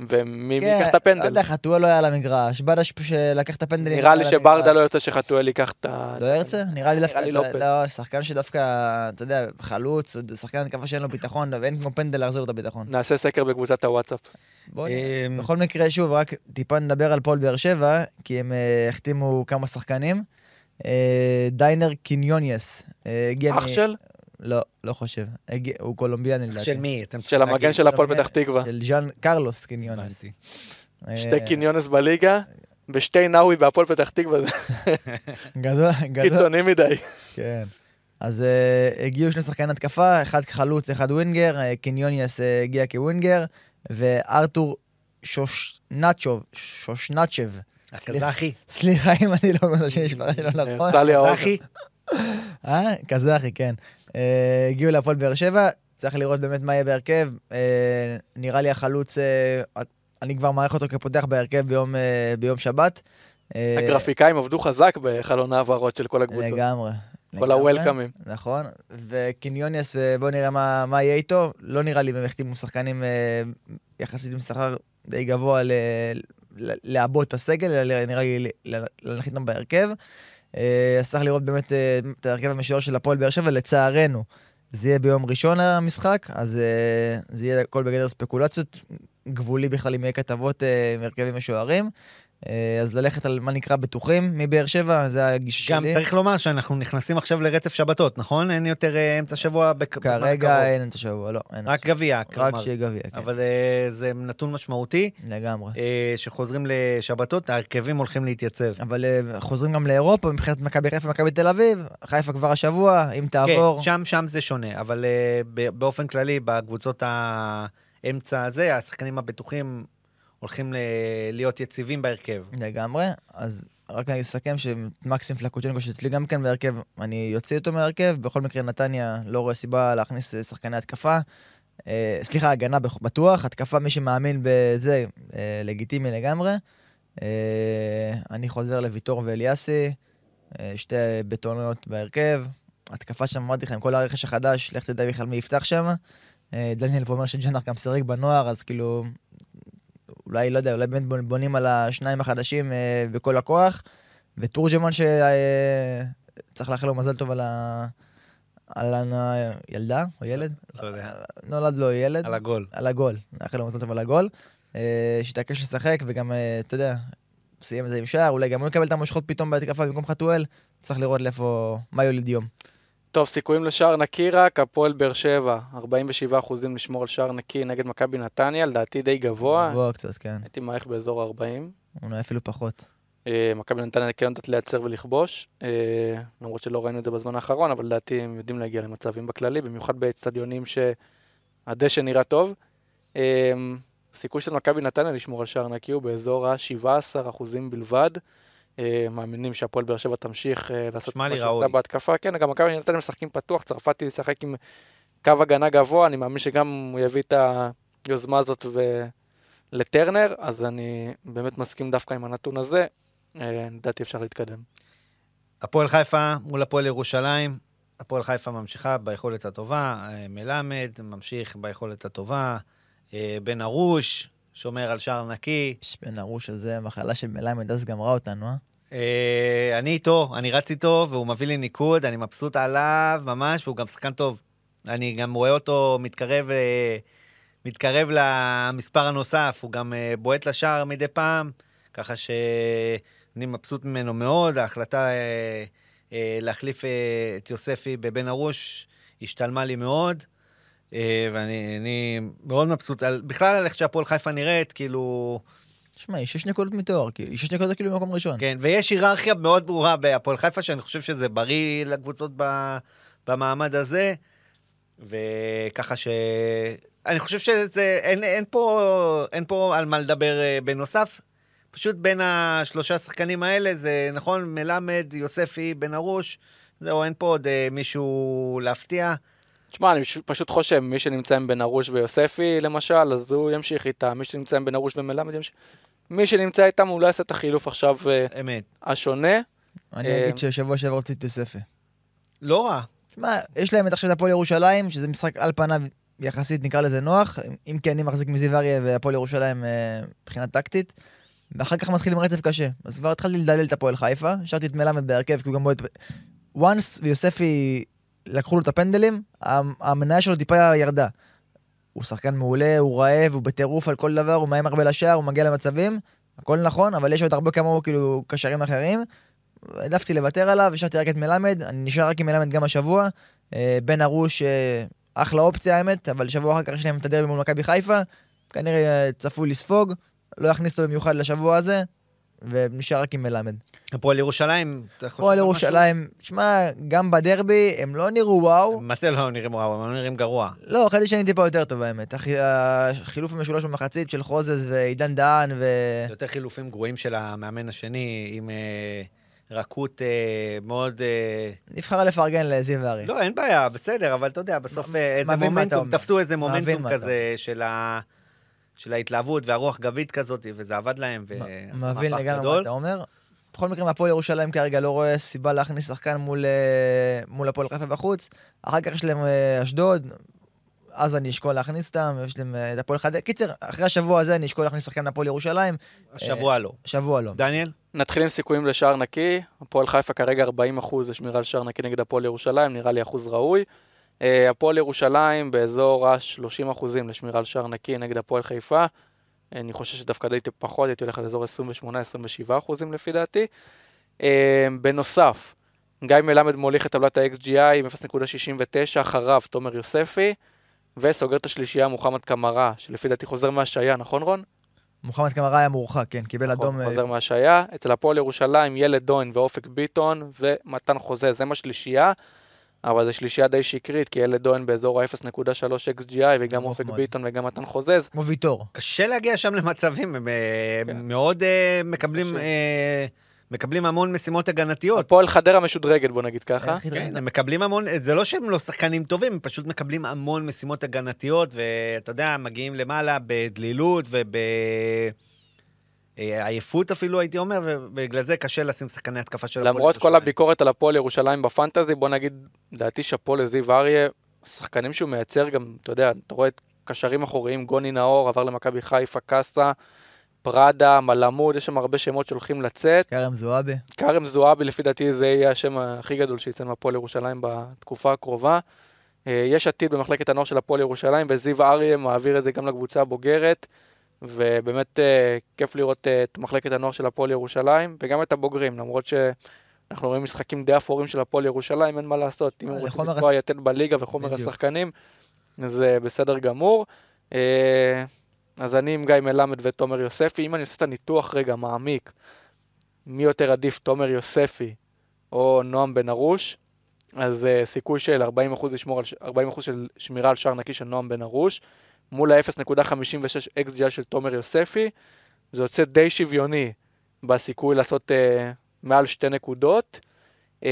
Speaker 2: ומי מי ייקח את
Speaker 3: לא
Speaker 2: הפנדל?
Speaker 3: יודע, חתואל לא היה על המגרש, בדש שלקח את הפנדלים.
Speaker 2: נראה
Speaker 3: לא
Speaker 2: לי שברדה. לא ירצה שחתואל ייקח את ה...
Speaker 3: לא ירצה? נראה לי דווקא,
Speaker 2: לי לופז.
Speaker 3: לא, שחקן שדווקא, אתה יודע, חלוץ, שחקן התקפה שאין לו ביטחון, ואין כמו פנדל להחזיר לו את הביטחון.
Speaker 2: נעשה סקר בקבוצת הוואטסאפ.
Speaker 3: בוא נראה.
Speaker 1: אמ,
Speaker 3: בכל מקרה, שוב, רק טיפה נדבר על פועל באר שבע, כי הם אה, החתימו כמה שחקנים. אה, דיינר קיניוניאס, אה,
Speaker 2: אח של?
Speaker 3: לא, לא חושב. הגיע- הוא קולומביאני לדעתי.
Speaker 1: של מי?
Speaker 2: של המגן. של הפועל פתח תקווה.
Speaker 3: של ז'אן קרלוס.
Speaker 1: הבנתי.
Speaker 3: אה,
Speaker 2: שתי קיניונס בליגה, ושתי נאווי בהפועל פתח תקווה, זה [laughs]
Speaker 3: גדול, גדול.
Speaker 2: קיצוני מדי.
Speaker 3: כן. אז אה, הגיעו שני שחקני התקפה, אחד חלוץ, אחד winger, אה, קיניוניאס אה, הגיע כ winger, וארתור שושנצ'וב, שושנצ'ב,
Speaker 1: הקזחי.
Speaker 3: סליחה אם אני לא אומר את השם משפחה שלו נכון.
Speaker 1: קזחי.
Speaker 3: אה? קזחי, כן. Uh, הגיעו להפועל באר שבע, צריך לראות באמת מה יהיה בהרכב. Uh, נראה לי החלוץ, uh, אני כבר מעריך אותו כפותח בהרכב ביום, ביום שבת. אה,
Speaker 2: הגרפיקאים עבדו חזק בחלון ההעברות של כל הקבוצות.
Speaker 3: לגמרי.
Speaker 2: כל. הוולקאמים.
Speaker 3: נכון, וקיניוניאס, אה, בואו נראה מה, מה יהיה איתו. לא נראה לי, הם החתימו שחקנים אה, יחסית עם שכר די גבוה לעבות את הסגל, אלא נראה לי להנחית אותם בהרכב. אה, אז צריך לראות באמת אה, את ההרכב המשוער של הפועל באר שבע, לצערנו. זה יהיה ביום ראשון המשחק, אז אה, זה יהיה הכל בגדר ספקולציות, גבולי בכלל אם יהיה כתבות עם הרכבים משוערים. אה, אז ללכת על מה נקרא בטוחים מבאר שבע, זה הגישה
Speaker 1: גם
Speaker 3: שלי.
Speaker 1: צריך לומר שאנחנו נכנסים עכשיו לרצף שבתות, נכון? אין יותר אה, אמצע שבוע בק-
Speaker 3: כרגע. אין את השבוע, לא.
Speaker 1: רק. גביע,
Speaker 3: רק
Speaker 1: כלומר.
Speaker 3: שיהיה גביע, כן.
Speaker 1: אבל אה, זה נתון משמעותי,
Speaker 3: לגמרי.
Speaker 1: אה, שחוזרים לשבתות, ההרכבים הולכים להתייצב.
Speaker 3: אבל אה, חוזרים גם לאירופה מבחינת מכבי חיפה ומכבי תל אביב, חיפה כבר השבוע, אם תעבור.
Speaker 1: כן, שם, שם זה שונה, אבל אה, באופן כללי, בקבוצות האמצע הזה, השחקנים הבטוחים הולכים ל- להיות יציבים בהרכב.
Speaker 3: לגמרי, אז רק אני אסכם שמקסים פלקוצ'נקו שאצלי גם כן בהרכב, אני יוציא אותו מהרכב, בכל מקרה נתניה לא רואה סיבה להכניס אה, שחקני התקפה. אה, סליחה, הגנה בטוח, התקפה מי שמאמין בזה, אה, לגיטימי לגמרי. אה, אני חוזר לוויטור ואליאסי, אה, שתי בטוניות בהרכב. התקפה שם, אמרתי לך, עם כל הרכש החדש, לך תדע בכלל מי יפתח שם. אה, דניאל פה אומר שג'אנר גם סירק בנוער, אז כאילו, אולי, לא יודע, אולי באמת בונ- בונים על השניים החדשים אה, בכל הכוח. ותורג'מן שצריך לאחל לו מזל טוב על ה... על הילדה או ילד?
Speaker 1: לא יודע.
Speaker 3: נולד לו ילד.
Speaker 1: על הגול.
Speaker 3: על הגול. נאחל לו מזל טוב על הגול. אה, שיתעקש לשחק, וגם, אה, אתה יודע, סיים את זה עם שער, אולי גם הוא יקבל את המושכות פתאום בהתקפה במקום חתואל. צריך לראות לאיפה, מה יוליד יום.
Speaker 2: טוב, סיכויים לשער נקי רק, הפועל באר שבע, 47 אחוזים לשמור על שער נקי נגד מכבי נתניה, לדעתי די גבוה,
Speaker 3: גבוה קצת, כן.
Speaker 2: הייתי מעריך באזור ה-40.
Speaker 3: אולי אפילו פחות.
Speaker 2: אה, מכבי נתניה כן יודעת לייצר ולכבוש, אה, למרות שלא ראינו את זה בזמן האחרון, אבל לדעתי הם יודעים להגיע למצבים בכללי, במיוחד באצטדיונים שהדשא נראה טוב. אה, סיכוי של מכבי נתניה לשמור על שער נקי הוא באזור ה-17 אחוזים בלבד. אה, מאמינים שהפועל באר שבע תמשיך אה, לעשות מה שעשתה. בהתקפה. כן, גם מכבי נתניה משחקים פתוח, צרפתי ישחק עם קו הגנה גבוה, אני מאמין שגם הוא יביא את היוזמה הזאת ו... לטרנר, אז אני באמת מסכים דווקא עם הנתון הזה. אה, לדעתי אפשר להתקדם.
Speaker 1: הפועל חיפה מול הפועל ירושלים. הפועל חיפה ממשיכה ביכולת הטובה, מלמד ממשיך ביכולת הטובה, בן ארוש שומר על שער נקי.
Speaker 3: בן ארוש הזה, מחלה של מלמד אז גמרה אותנו, אה?
Speaker 1: אה, אני איתו, אני רץ איתו, והוא מביא לי ניקוד, אני מבסוט עליו ממש, והוא גם שחקן טוב. אני גם רואה אותו מתקרב, אה, מתקרב למספר הנוסף, הוא גם אה, בועט לשער מדי פעם, ככה שאני מבסוט ממנו מאוד. ההחלטה אה, אה, להחליף אה, את יוספי בבן ארוש השתלמה לי מאוד. אה, ואני אני מאוד מבסוט על, בכלל על איך שהפועל חיפה נראית, כאילו,
Speaker 3: שמע, היא שש נקודות מתואר, כאילו, היא שש נקודות כאילו במקום ראשון.
Speaker 1: כן, ויש היררכיה מאוד ברורה בהפועל חיפה, שאני חושב שזה בריא לקבוצות ב, במעמד הזה, וככה ש... אני חושב שזה, אין, אין, פה, אין פה על מה לדבר אה, בנוסף. פשוט בין השלושה שחקנים האלה, זה נכון, מלמד, יוספי, בן ארוש, זהו, אין פה עוד אה, מישהו להפתיע.
Speaker 2: תשמע, אני פשוט- חושב, מי שנמצא עם בן ארוש ויוספי, למשל, אז הוא ימשיך איתם. מי שנמצא עם בן ארוש ומלמד ימשיך. מי שנמצא איתם, הוא לא יעשה את החילוף עכשיו אה,
Speaker 1: אמת.
Speaker 2: השונה.
Speaker 3: אני
Speaker 2: אה,
Speaker 3: אגיד ששבוע שעבר רציתי את יוספי.
Speaker 1: לא רע.
Speaker 3: שמע, יש להם את עכשיו הפועל ירושלים, שזה משחק על פניו יחסית נקרא לזה נוח, אם כי אני מחזיק מזיו אריה והפועל ירושלים אה, מבחינה טקטית. ואחר כך מתחילים רצף קשה. אז כבר התחלתי לדלל את הפועל חיפה, השארתי את מלמד בהרכב, כי הוא גם בועט... once ויוספי לקחו לו את הפנדלים, המ- המניה שלו טיפה ירדה. הוא שחקן מעולה, הוא רעב, הוא בטירוף על כל דבר, הוא מאיים הרבה לשער, הוא מגיע למצבים, הכל נכון, אבל יש עוד הרבה כמוהו כאילו קשרים אחרים. העדפתי לוותר עליו, השארתי רק את מלמד, אני נשאר רק עם מלמד גם השבוע. אה, בן ארוש, אה, אחלה אופציה האמת, אבל שבוע אחר כך יש להם את הדרבי מול מכבי חיפה, כנראה אה, צפוי לספוג, לא יכניס אותו במיוחד לשבוע הזה, ונשאר רק עם מלמד.
Speaker 1: הפועל ירושלים, אתה חושב
Speaker 3: הפועל? ירושלים, שמע, גם בדרבי הם לא נראו וואו,
Speaker 1: מה זה לא נראים וואו, הם נראים גרוע.
Speaker 3: לא, חשבתי שאני טיפה יותר טוב האמת. החי- החילוף המשולש במחצית של חוזז ועידן דהן ו...
Speaker 1: זה יותר חילופים גרועים של המאמן השני, עם אה, רכות אה, מאוד... אה,
Speaker 3: נבחר לפרגן לזיו ארי.
Speaker 1: לא, אין בעיה, בסדר, אבל אתה יודע, בסוף איזה מומנטום. תפסו איזה מומנטום כזה של ה... של ההתלהבות והרוח גבית כזאת, וזה עבד להם,
Speaker 3: מ-
Speaker 1: ועשה
Speaker 3: מבין
Speaker 1: מהפך
Speaker 3: לגמרי מה
Speaker 1: גדול.
Speaker 3: אתה אומר. בכל מקרה, מהפועל ירושלים כרגע לא רואה סיבה להכניס שחקן מול, אה, מול הפועל חיפה בחוץ. אחר כך יש להם אה, אשדוד, אז אני אשקול להכניס אותם, יש להם אה, את הפועל חדרה. קיצר, אחרי השבוע הזה אני אשקול להכניס שחקן מהפועל ירושלים,
Speaker 1: השבוע לא.
Speaker 3: שבוע לא.
Speaker 1: דניאל?
Speaker 2: נתחיל עם סיכויים לשער נקי. הפועל חיפה כרגע 40 אחוז לשמירה על שער נקי נגד הפועל ירושלים, נראה לי אחוז ראוי. אה, הפועל ירושלים באזור ה-30 אחוזים לשמירה על שער נקי נגד הפועל חיפה. אני חושב שדווקא הייתי פחות, הייתי הולך על אזור 28-27 אחוזים לפי דעתי. אה, בנוסף, גיא מלמד מוליך את טבלת ה-XGI עם 0.69, אחריו תומר יוספי, וסוגר את השלישייה מוחמד קמרה, שלפי דעתי חוזר מהשעיה, נכון רון?
Speaker 3: מוחמד קמרה היה מורחק, כן, קיבל
Speaker 2: נכון,
Speaker 3: אדום. אה,
Speaker 2: חוזר מהשעיה. אצל הפועל ירושלים, ילד דוין ואופק ביטון ומתן חוזה, זה מה שלישייה. אבל זו שלישייה די שקרית, כי ילד דוין באזור ה-0.3 XGI, וגם אופק. ביטון וגם מתן חוזז.
Speaker 3: כמו ויטור.
Speaker 1: קשה להגיע שם למצבים, הם אה,
Speaker 2: כן.
Speaker 1: מאוד אה, מקבלים... אה, מקבלים המון משימות הגנתיות.
Speaker 2: הפועל חדרה משודרגת, בוא נגיד ככה.
Speaker 1: כן, הם מקבלים המון, זה לא שהם לא שחקנים טובים, הם פשוט מקבלים המון משימות הגנתיות, ואתה יודע, מגיעים למעלה בדלילות ובעייפות אפילו, הייתי אומר, ובגלל זה קשה לשים שחקני התקפה של הפועל
Speaker 2: למרות כל
Speaker 1: ירושלים.
Speaker 2: הביקורת על הפועל ירושלים בפנטזי, בוא נגיד, דעתי שאפו לזיו אריה, שחקנים שהוא מייצר גם, אתה יודע, אתה רואה את קשרים אחוריים, גוני נאור, עבר למכבי חיפה, קאסה, פראדה, מלמוד, יש שם הרבה שמות שהולכים לצאת.
Speaker 3: כרם זועבי.
Speaker 2: כרם זועבי, לפי דעתי זה יהיה השם הכי גדול שיצא מהפועל ירושלים בתקופה הקרובה. אה, יש עתיד במחלקת הנוער של הפועל ירושלים, וזיו אריה מעביר את זה גם לקבוצה הבוגרת, ובאמת אה, כיף לראות אה, את מחלקת הנוער של הפועל ירושלים, וגם את הבוגרים, למרות שאנחנו רואים משחקים די אפורים של הפועל ירושלים, אין מה לעשות. אם רוצים
Speaker 3: לחומר
Speaker 2: לקבוע
Speaker 3: הש-
Speaker 2: יתד בליגה וחומר
Speaker 3: בדיוק.
Speaker 2: השחקנים, זה בסדר גמור. אה, אז אני עם גיא מלמד ותומר יוספי, אם אני עושה את הניתוח רגע מעמיק, מי יותר עדיף, תומר יוספי או נועם בן ארוש, אז uh, סיכוי של 40% לשמור על, ש- 40% של שמירה על שער נקי של נועם בן ארוש, מול ה-0.56 XGI של תומר יוספי, זה יוצא די שוויוני בסיכוי לעשות uh, מעל שתי נקודות. Uh,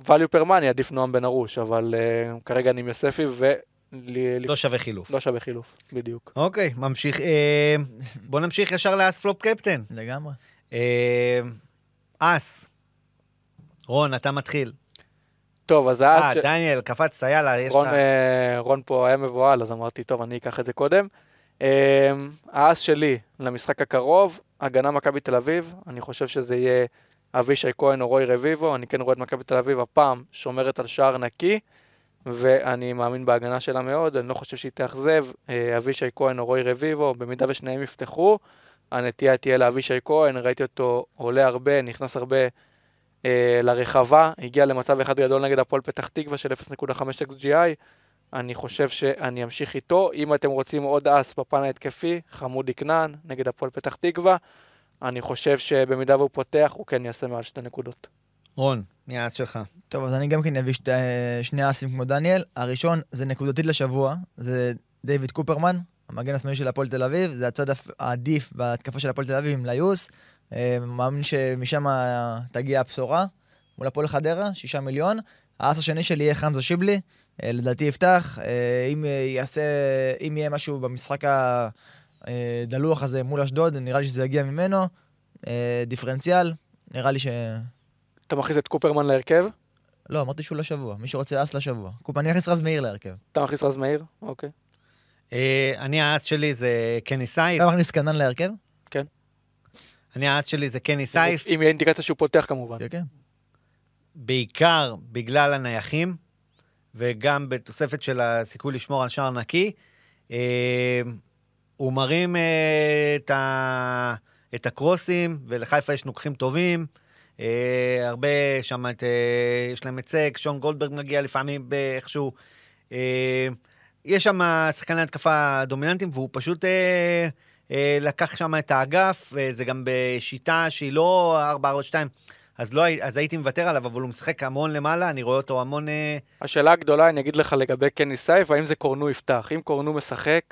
Speaker 2: value per money עדיף נועם בן ארוש, אבל uh, כרגע אני עם יוספי ולא
Speaker 1: לא שווה חילוף.
Speaker 2: לא שווה חילוף, בדיוק.
Speaker 1: אוקיי, ממשיך. אה, בוא נמשיך ישר לאס פלופ קפטן.
Speaker 3: לגמרי.
Speaker 1: אה, אס. רון, אתה מתחיל.
Speaker 2: טוב, אז
Speaker 1: אה,
Speaker 2: אז... ש-
Speaker 1: דניאל, קפצת, יאללה, יש
Speaker 2: רון,
Speaker 1: לך...
Speaker 2: אה, רון פה היה מבוהל, אז אמרתי, טוב, אני אקח את זה קודם. אה, האס שלי למשחק הקרוב, הגנה מכבי תל אביב, אני חושב שזה יהיה אבישי כהן או רוי רביבו, אני כן רואה את מכבי תל אביב הפעם שומרת על שער נקי, ואני מאמין בהגנה שלה מאוד, אני לא חושב שהיא תאכזב, אה, אבישי כהן או רוי רביבו, במידה ושניהם יפתחו, הנטייה תהיה לאבישי כהן, ראיתי אותו עולה הרבה, נכנס הרבה אה, לרחבה, הגיע למצב אחד גדול נגד הפועל פתח תקווה של 0.5 XGI, אני חושב שאני אמשיך איתו. אם אתם רוצים עוד אס בפן ההתקפי, חמודי כנען נגד הפועל פתח תקווה, אני חושב שבמידה והוא פותח, הוא כן יעשה מעל שתי נקודות.
Speaker 1: רון, מי האס שלך?
Speaker 3: טוב, אז אני גם כן אביא שתי, שני אסים כמו דניאל. הראשון זה נקודתית לשבוע, זה דיוויד קופרמן, המגן השמאלי של הפועל תל אביב, זה הצד העדיף בהתקפה של הפועל תל אביב עם ליוס. אה, מאמין שמשם תגיע הבשורה. מול הפועל חדרה, שישה מיליון. האס השני שלי יהיה חמזה שיבלי, אה, לדעתי יפתח. אה, אם יעשה, אם יהיה משהו במשחק הדלוח הזה מול אשדוד, נראה לי שזה יגיע ממנו. דיפרנציאל, נראה לי ש...
Speaker 2: אתה מכניס את קופרמן להרכב?
Speaker 3: לא, אמרתי שהוא לשבוע. מי שרוצה אס לשבוע. קופ, אני אכניס רז מאיר להרכב.
Speaker 2: אתה מכניס רז מאיר? אוקיי.
Speaker 1: אני האס שלי זה קני סייף.
Speaker 3: אתה מכניס קנן להרכב?
Speaker 1: אני האס שלי זה קני סייף.
Speaker 2: אם יהיה אינדיקציה שהוא פותח כמובן.
Speaker 3: כן, כן.
Speaker 1: בעיקר בגלל הנייחים, וגם בתוספת של הסיכוי לשמור על שער נקי. אה, הוא מרים אה, את, ה, את הקרוסים, ולחיפה יש נוקחים טובים. אה, הרבה שם, את, אה, יש להם היצג, שון גולדברג מגיע לפעמים באיכשהו. אה, יש שם שחקני התקפה דומיננטיים, והוא פשוט אה, לקח שם את האגף, וזה גם בשיטה שהיא לא 4-4-2. אז, לא, אז הייתי מוותר עליו, אבל הוא משחק המון למעלה, אני רואה אותו המון... אה,
Speaker 2: השאלה הגדולה, אני אגיד לך לגבי קני סייף, האם זה קורנו יפתח. אם קורנו משחק,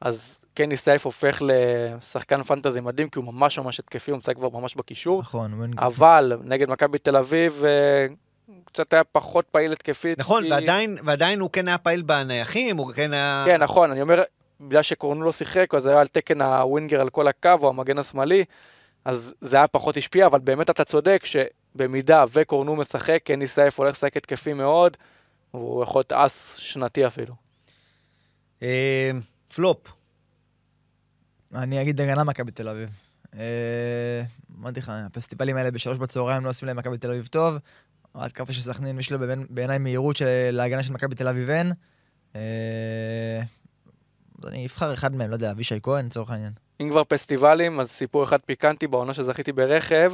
Speaker 2: אז קני סייף הופך לשחקן פנטזי מדהים, כי הוא ממש ממש התקפי, הוא נמצא כבר ממש בקישור.
Speaker 3: נכון,
Speaker 2: אבל נגד מכבי תל אביב, אה, קצת היה פחות פעיל התקפית.
Speaker 1: נכון,
Speaker 2: כי-
Speaker 1: ועדיין, ועדיין הוא כן היה פעיל בנייחים, הוא כן היה...
Speaker 2: כן, נכון, אני אומר, בגלל שקורנו לא שיחק, אז היה על תקן הווינגר על כל הקו, או המגן השמאלי, אז זה היה פחות השפיע, אבל באמת אתה צודק שבמידה וקורנו משחק, קני סייף הולך לשחק התקפי מאוד, והוא יכול להיות אס שנתי אפילו.
Speaker 1: אה, פלופ.
Speaker 3: אני אגיד הגנה מכבי תל אביב. אה, אמרתי לך, הפסטיבלים האלה בשלוש בצהריים לא עושים להם מכבי תל אביב טוב. ההתקפה של סכנין יש לו בעיני- בעיניי מהירות שלהגנה של מכבי תל אביב אין. אני אבחר אחד מהם, לא יודע, אבישי כהן לצורך העניין.
Speaker 2: אם כבר פסטיבלים, אז סיפור אחד פיקנטי בעונה שזכיתי ברכב.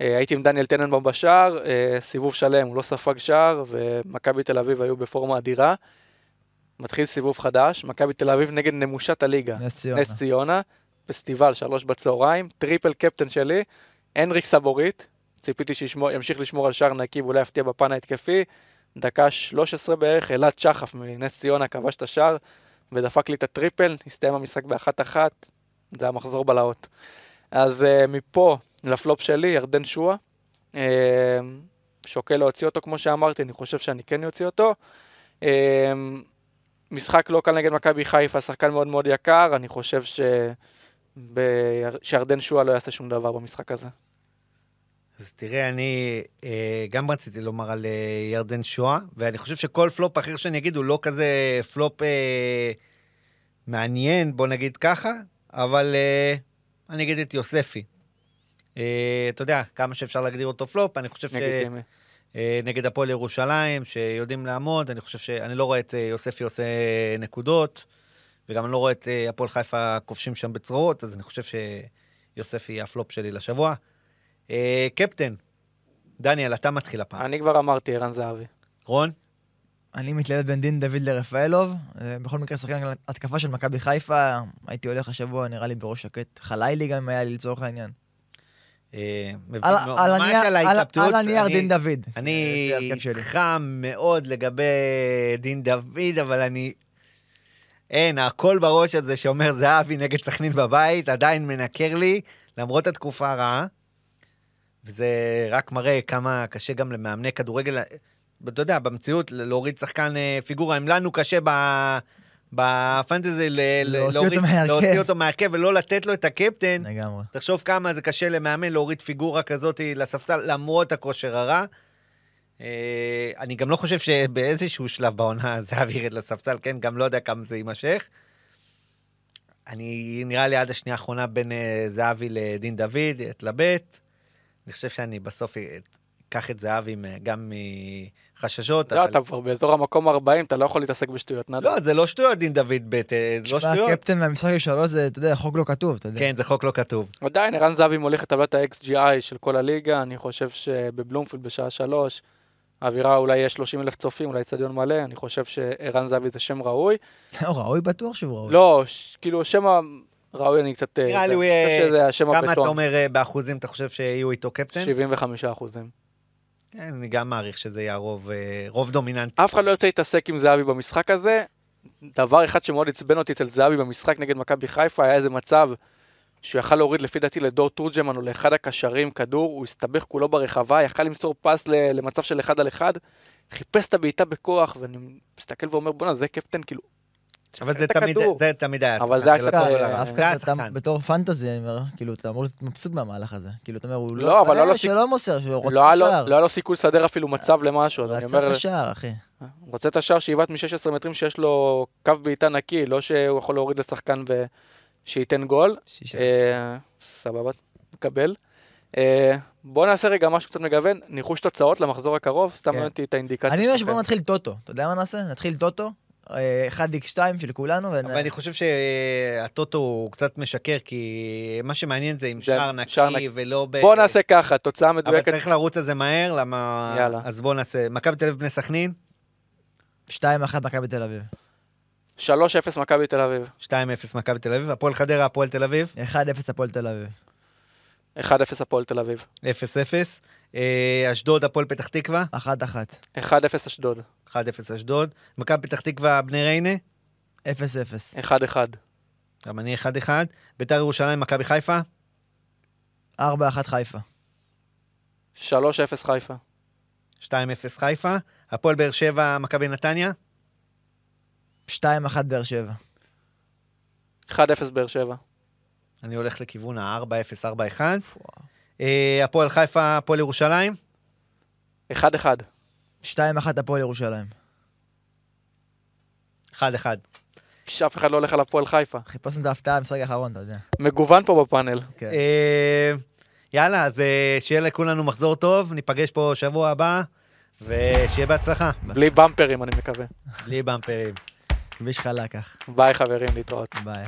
Speaker 2: אה, הייתי עם דניאל טננבאום בשער, אה, סיבוב שלם, הוא לא ספג שער, ומכבי תל אביב היו בפורמה אדירה. מתחיל סיבוב חדש, מכבי תל אביב נגד נמושת הליגה.
Speaker 3: נס ציונה.
Speaker 2: נס ציונה, פסטיבל, שלוש בצהריים, triple קפטן שלי, הנריק סבורית, ציפיתי שימשיך לשמור על שער נקי ואולי יפתיע בפן ההתקפי. דקה 13 בערך, אלעד שחף מנס ציונה כבש את השער ודפק לי את ה triple, הסתיים המשחק באחת אחת, זה היה מחזור בלהות. אז אה, מפה לפלופ שלי, ירדן שואה, אה, שוקל להוציא אותו כמו שאמרתי, אני חושב שאני כן אוציא אותו. אה, משחק לא קל נגד מכבי חיפה, שחקן מאוד מאוד יקר, אני חושב ש... ב... שירדן שואה לא יעשה שום דבר במשחק הזה.
Speaker 1: אז תראה, אני אה, גם רציתי לומר על אה, ירדן שואה, ואני חושב שכל פלופ אחר שאני אגיד הוא לא כזה פלופ אה, מעניין, בוא נגיד ככה, אבל אה, אני אגיד את יוספי. אה, אתה יודע, כמה שאפשר להגדיר אותו פלופ, אני חושב ש...
Speaker 2: לגיטימי.
Speaker 1: אה, נגד הפועל ירושלים, שיודעים לעמוד, אני חושב שאני לא רואה את אה, יוספי עושה נקודות, וגם אני לא רואה את אה, הפועל חיפה כובשים שם בצרורות, אז אני חושב שיוספי יהיה הפלופ שלי לשבוע. אה, קפטן, דניאל, אתה מתחיל הפעם.
Speaker 2: אני כבר אמרתי, ערן זהבי.
Speaker 1: רון?
Speaker 3: אני מתלבט בין דין דוד לרפאלוב. אה, בכל מקרה, שחקן התקפה של מכבי חיפה, הייתי הולך השבוע, נראה לי בראש שקט. חלילי גם היה לי לצורך העניין.
Speaker 1: אה,
Speaker 3: על- הנייר- דין דוד.
Speaker 1: אני. איתך מאוד לגבי דין דוד, אבל אני... אין, הקול בראש הזה שאומר זהבי נגד סכנין בבית עדיין מנקר לי, למרות התקופה הרעה. וזה רק מראה כמה קשה גם למאמני כדורגל, אתה יודע, במציאות, להוריד שחקן אה, פיגורה. אם לנו קשה ב... בפנטזי
Speaker 3: אותו.
Speaker 1: להוציא אותו מהרכב ולא לתת לו את הקפטן,
Speaker 3: לגמרי.
Speaker 1: תחשוב כמה זה קשה למאמן להוריד פיגורה כזאת לספסל למרות הכושר הרע. אה, אני גם לא חושב שבאיזשהו שלב בעונה [laughs] זהבי ירד לספסל, כן? גם לא יודע כמה זה יימשך. אני נראה לי עד השנייה האחרונה בין אה, זהבי לדין דוד, אתלבט. אני חושב שאני בסוף אקח את זהבי מ- גם מחששות.
Speaker 2: לא,
Speaker 1: אבל-
Speaker 2: אתה כבר באזור המקום 40, אתה לא יכול להתעסק בשטויות. נדב.
Speaker 1: לא, זה לא שטויות דין דוד ב', אה, זה לא
Speaker 3: תשמע,
Speaker 1: שטויות.
Speaker 3: הקפטן מהמשחק שלו זה, אתה יודע, חוק לא כתוב, אתה יודע.
Speaker 1: כן, זה חוק לא כתוב.
Speaker 2: עדיין, ערן זהבי מוליך את טבלת ה-XGI של כל הליגה, אני חושב שבבלומפילד בשעה שלוש, האווירה אולי יהיה 30 אלף צופים, אולי אצטדיון מלא, אני חושב שערן זהבי זה שם ראוי. [laughs]
Speaker 3: לא, ראוי בטוח שהוא ראוי.
Speaker 2: לא, ש- כאילו, שם הראוי אני קצת... אה,
Speaker 1: נראה לי הוא יהיה... כמה אתה אומר אה, באחוזים אתה חושב שיהיו איתו קפטן?
Speaker 2: 75 אחוזים.
Speaker 1: כן, אני גם מעריך שזה יהיה הרוב, אה, רוב דומיננטי.
Speaker 2: אף אחד לא ירצה להתעסק עם זהבי במשחק הזה. דבר אחד שמאוד עצבן אותי אצל זהבי במשחק נגד מכבי חיפה, היה איזה מצב שהוא יכל להוריד לפי דעתי לדור תורג'מן או לאחד הקשרים כדור, הוא הסתבך כולו ברחבה, יכל למסור פס למצב של אחד על אחד, חיפש את הבעיטה בכוח, ואני מסתכל ואומר, בואנה, זה קפטן, כאילו,
Speaker 1: אבל זה תמיד. זה תמיד היה
Speaker 2: אבל זה היה קצת,
Speaker 1: זה היה השחקן.
Speaker 3: בתור פנטזי, אני אומר, כאילו, אתה אמור להיות מבסוט מהמהלך הזה. כאילו, אתה אומר, הוא
Speaker 2: לא,
Speaker 3: לא...
Speaker 2: אבל לא
Speaker 3: אה, שלא מוסר, שהוא רוצה
Speaker 2: לא היה לו-
Speaker 3: שער.
Speaker 2: לא היה לו סיכוי לסדר אפילו מצב למשהו, אז אני
Speaker 3: רצה
Speaker 2: אומר,
Speaker 3: את השער, אחי.
Speaker 2: הוא רוצה את השער שיבעט מ-16 מטרים שיש לו קו בעיטה נקי, לא שהוא יכול להוריד לשחקן ושייתן גול. אה, סבבה, מקבל. אה, בוא נעשה רגע משהו קצת מגוון, ניחוש תוצאות למחזור הקרוב, סתם
Speaker 3: כן.
Speaker 2: מעניין אותי את האינדיקציה.
Speaker 3: אני אומר. שבוא נתחיל טוטו. אתה יודע מה נעשה? נתחיל טוטו. 1x2 של כולנו. ונ-
Speaker 1: אבל אני חושב שהטוטו הוא קצת משקר, כי מה שמעניין זה עם
Speaker 2: זה
Speaker 1: שער
Speaker 2: שער נקי.
Speaker 1: ולא ב...
Speaker 2: בוא נעשה ככה, תוצאה
Speaker 1: אבל
Speaker 2: מדויקת,
Speaker 1: צריך לרוץ על זה מהר, למה...
Speaker 2: יאללה.
Speaker 1: אז בוא נעשה. מכבי תל אביב בני סכנין,
Speaker 3: 2-1 מכבי תל אביב.
Speaker 2: 3-0 מכבי תל אביב,
Speaker 1: 2-0 מכבי תל אביב, הפועל חדרה, הפועל תל אביב,
Speaker 3: 1-0 הפועל תל אביב.
Speaker 2: 1-0 הפועל תל אביב,
Speaker 1: 0-0, אה, אשדוד, הפועל פתח תקווה,
Speaker 3: 1-1.
Speaker 2: 1-0 אשדוד,
Speaker 1: 1-0 אשדוד, מכבי פתח תקווה, בני ריינה,
Speaker 3: 0-0.
Speaker 2: 1-1,
Speaker 1: גם אני 1-1, ביתר ירושלים, מכבי חיפה,
Speaker 3: 4-1 חיפה.
Speaker 2: 3-0 חיפה,
Speaker 1: 2-0 חיפה, הפועל באר שבע, מכבי נתניה,
Speaker 3: 2-1 באר שבע.
Speaker 2: 1-0 באר שבע,
Speaker 1: אני הולך לכיוון ה-4-0, 4-1, אה, הפועל חיפה, הפועל ירושלים,
Speaker 2: 1-1,
Speaker 3: 2-1 הפועל ירושלים.
Speaker 1: 1-1.
Speaker 2: שאף אחד לא הולך על הפועל חיפה.
Speaker 3: חיפשנו את ההפתעה במשחק האחרון, אתה יודע.
Speaker 2: מגוון פה בפאנל.
Speaker 3: כן.
Speaker 1: אה, יאללה, אז אה, שיהיה לכולנו מחזור טוב, ניפגש פה שבוע הבא, ושיהיה בהצלחה,
Speaker 2: בלי במפרים, אני מקווה.
Speaker 1: בלי במפרים.
Speaker 3: כביש חלק כך.
Speaker 2: ביי חברים, להתראות.
Speaker 3: ביי.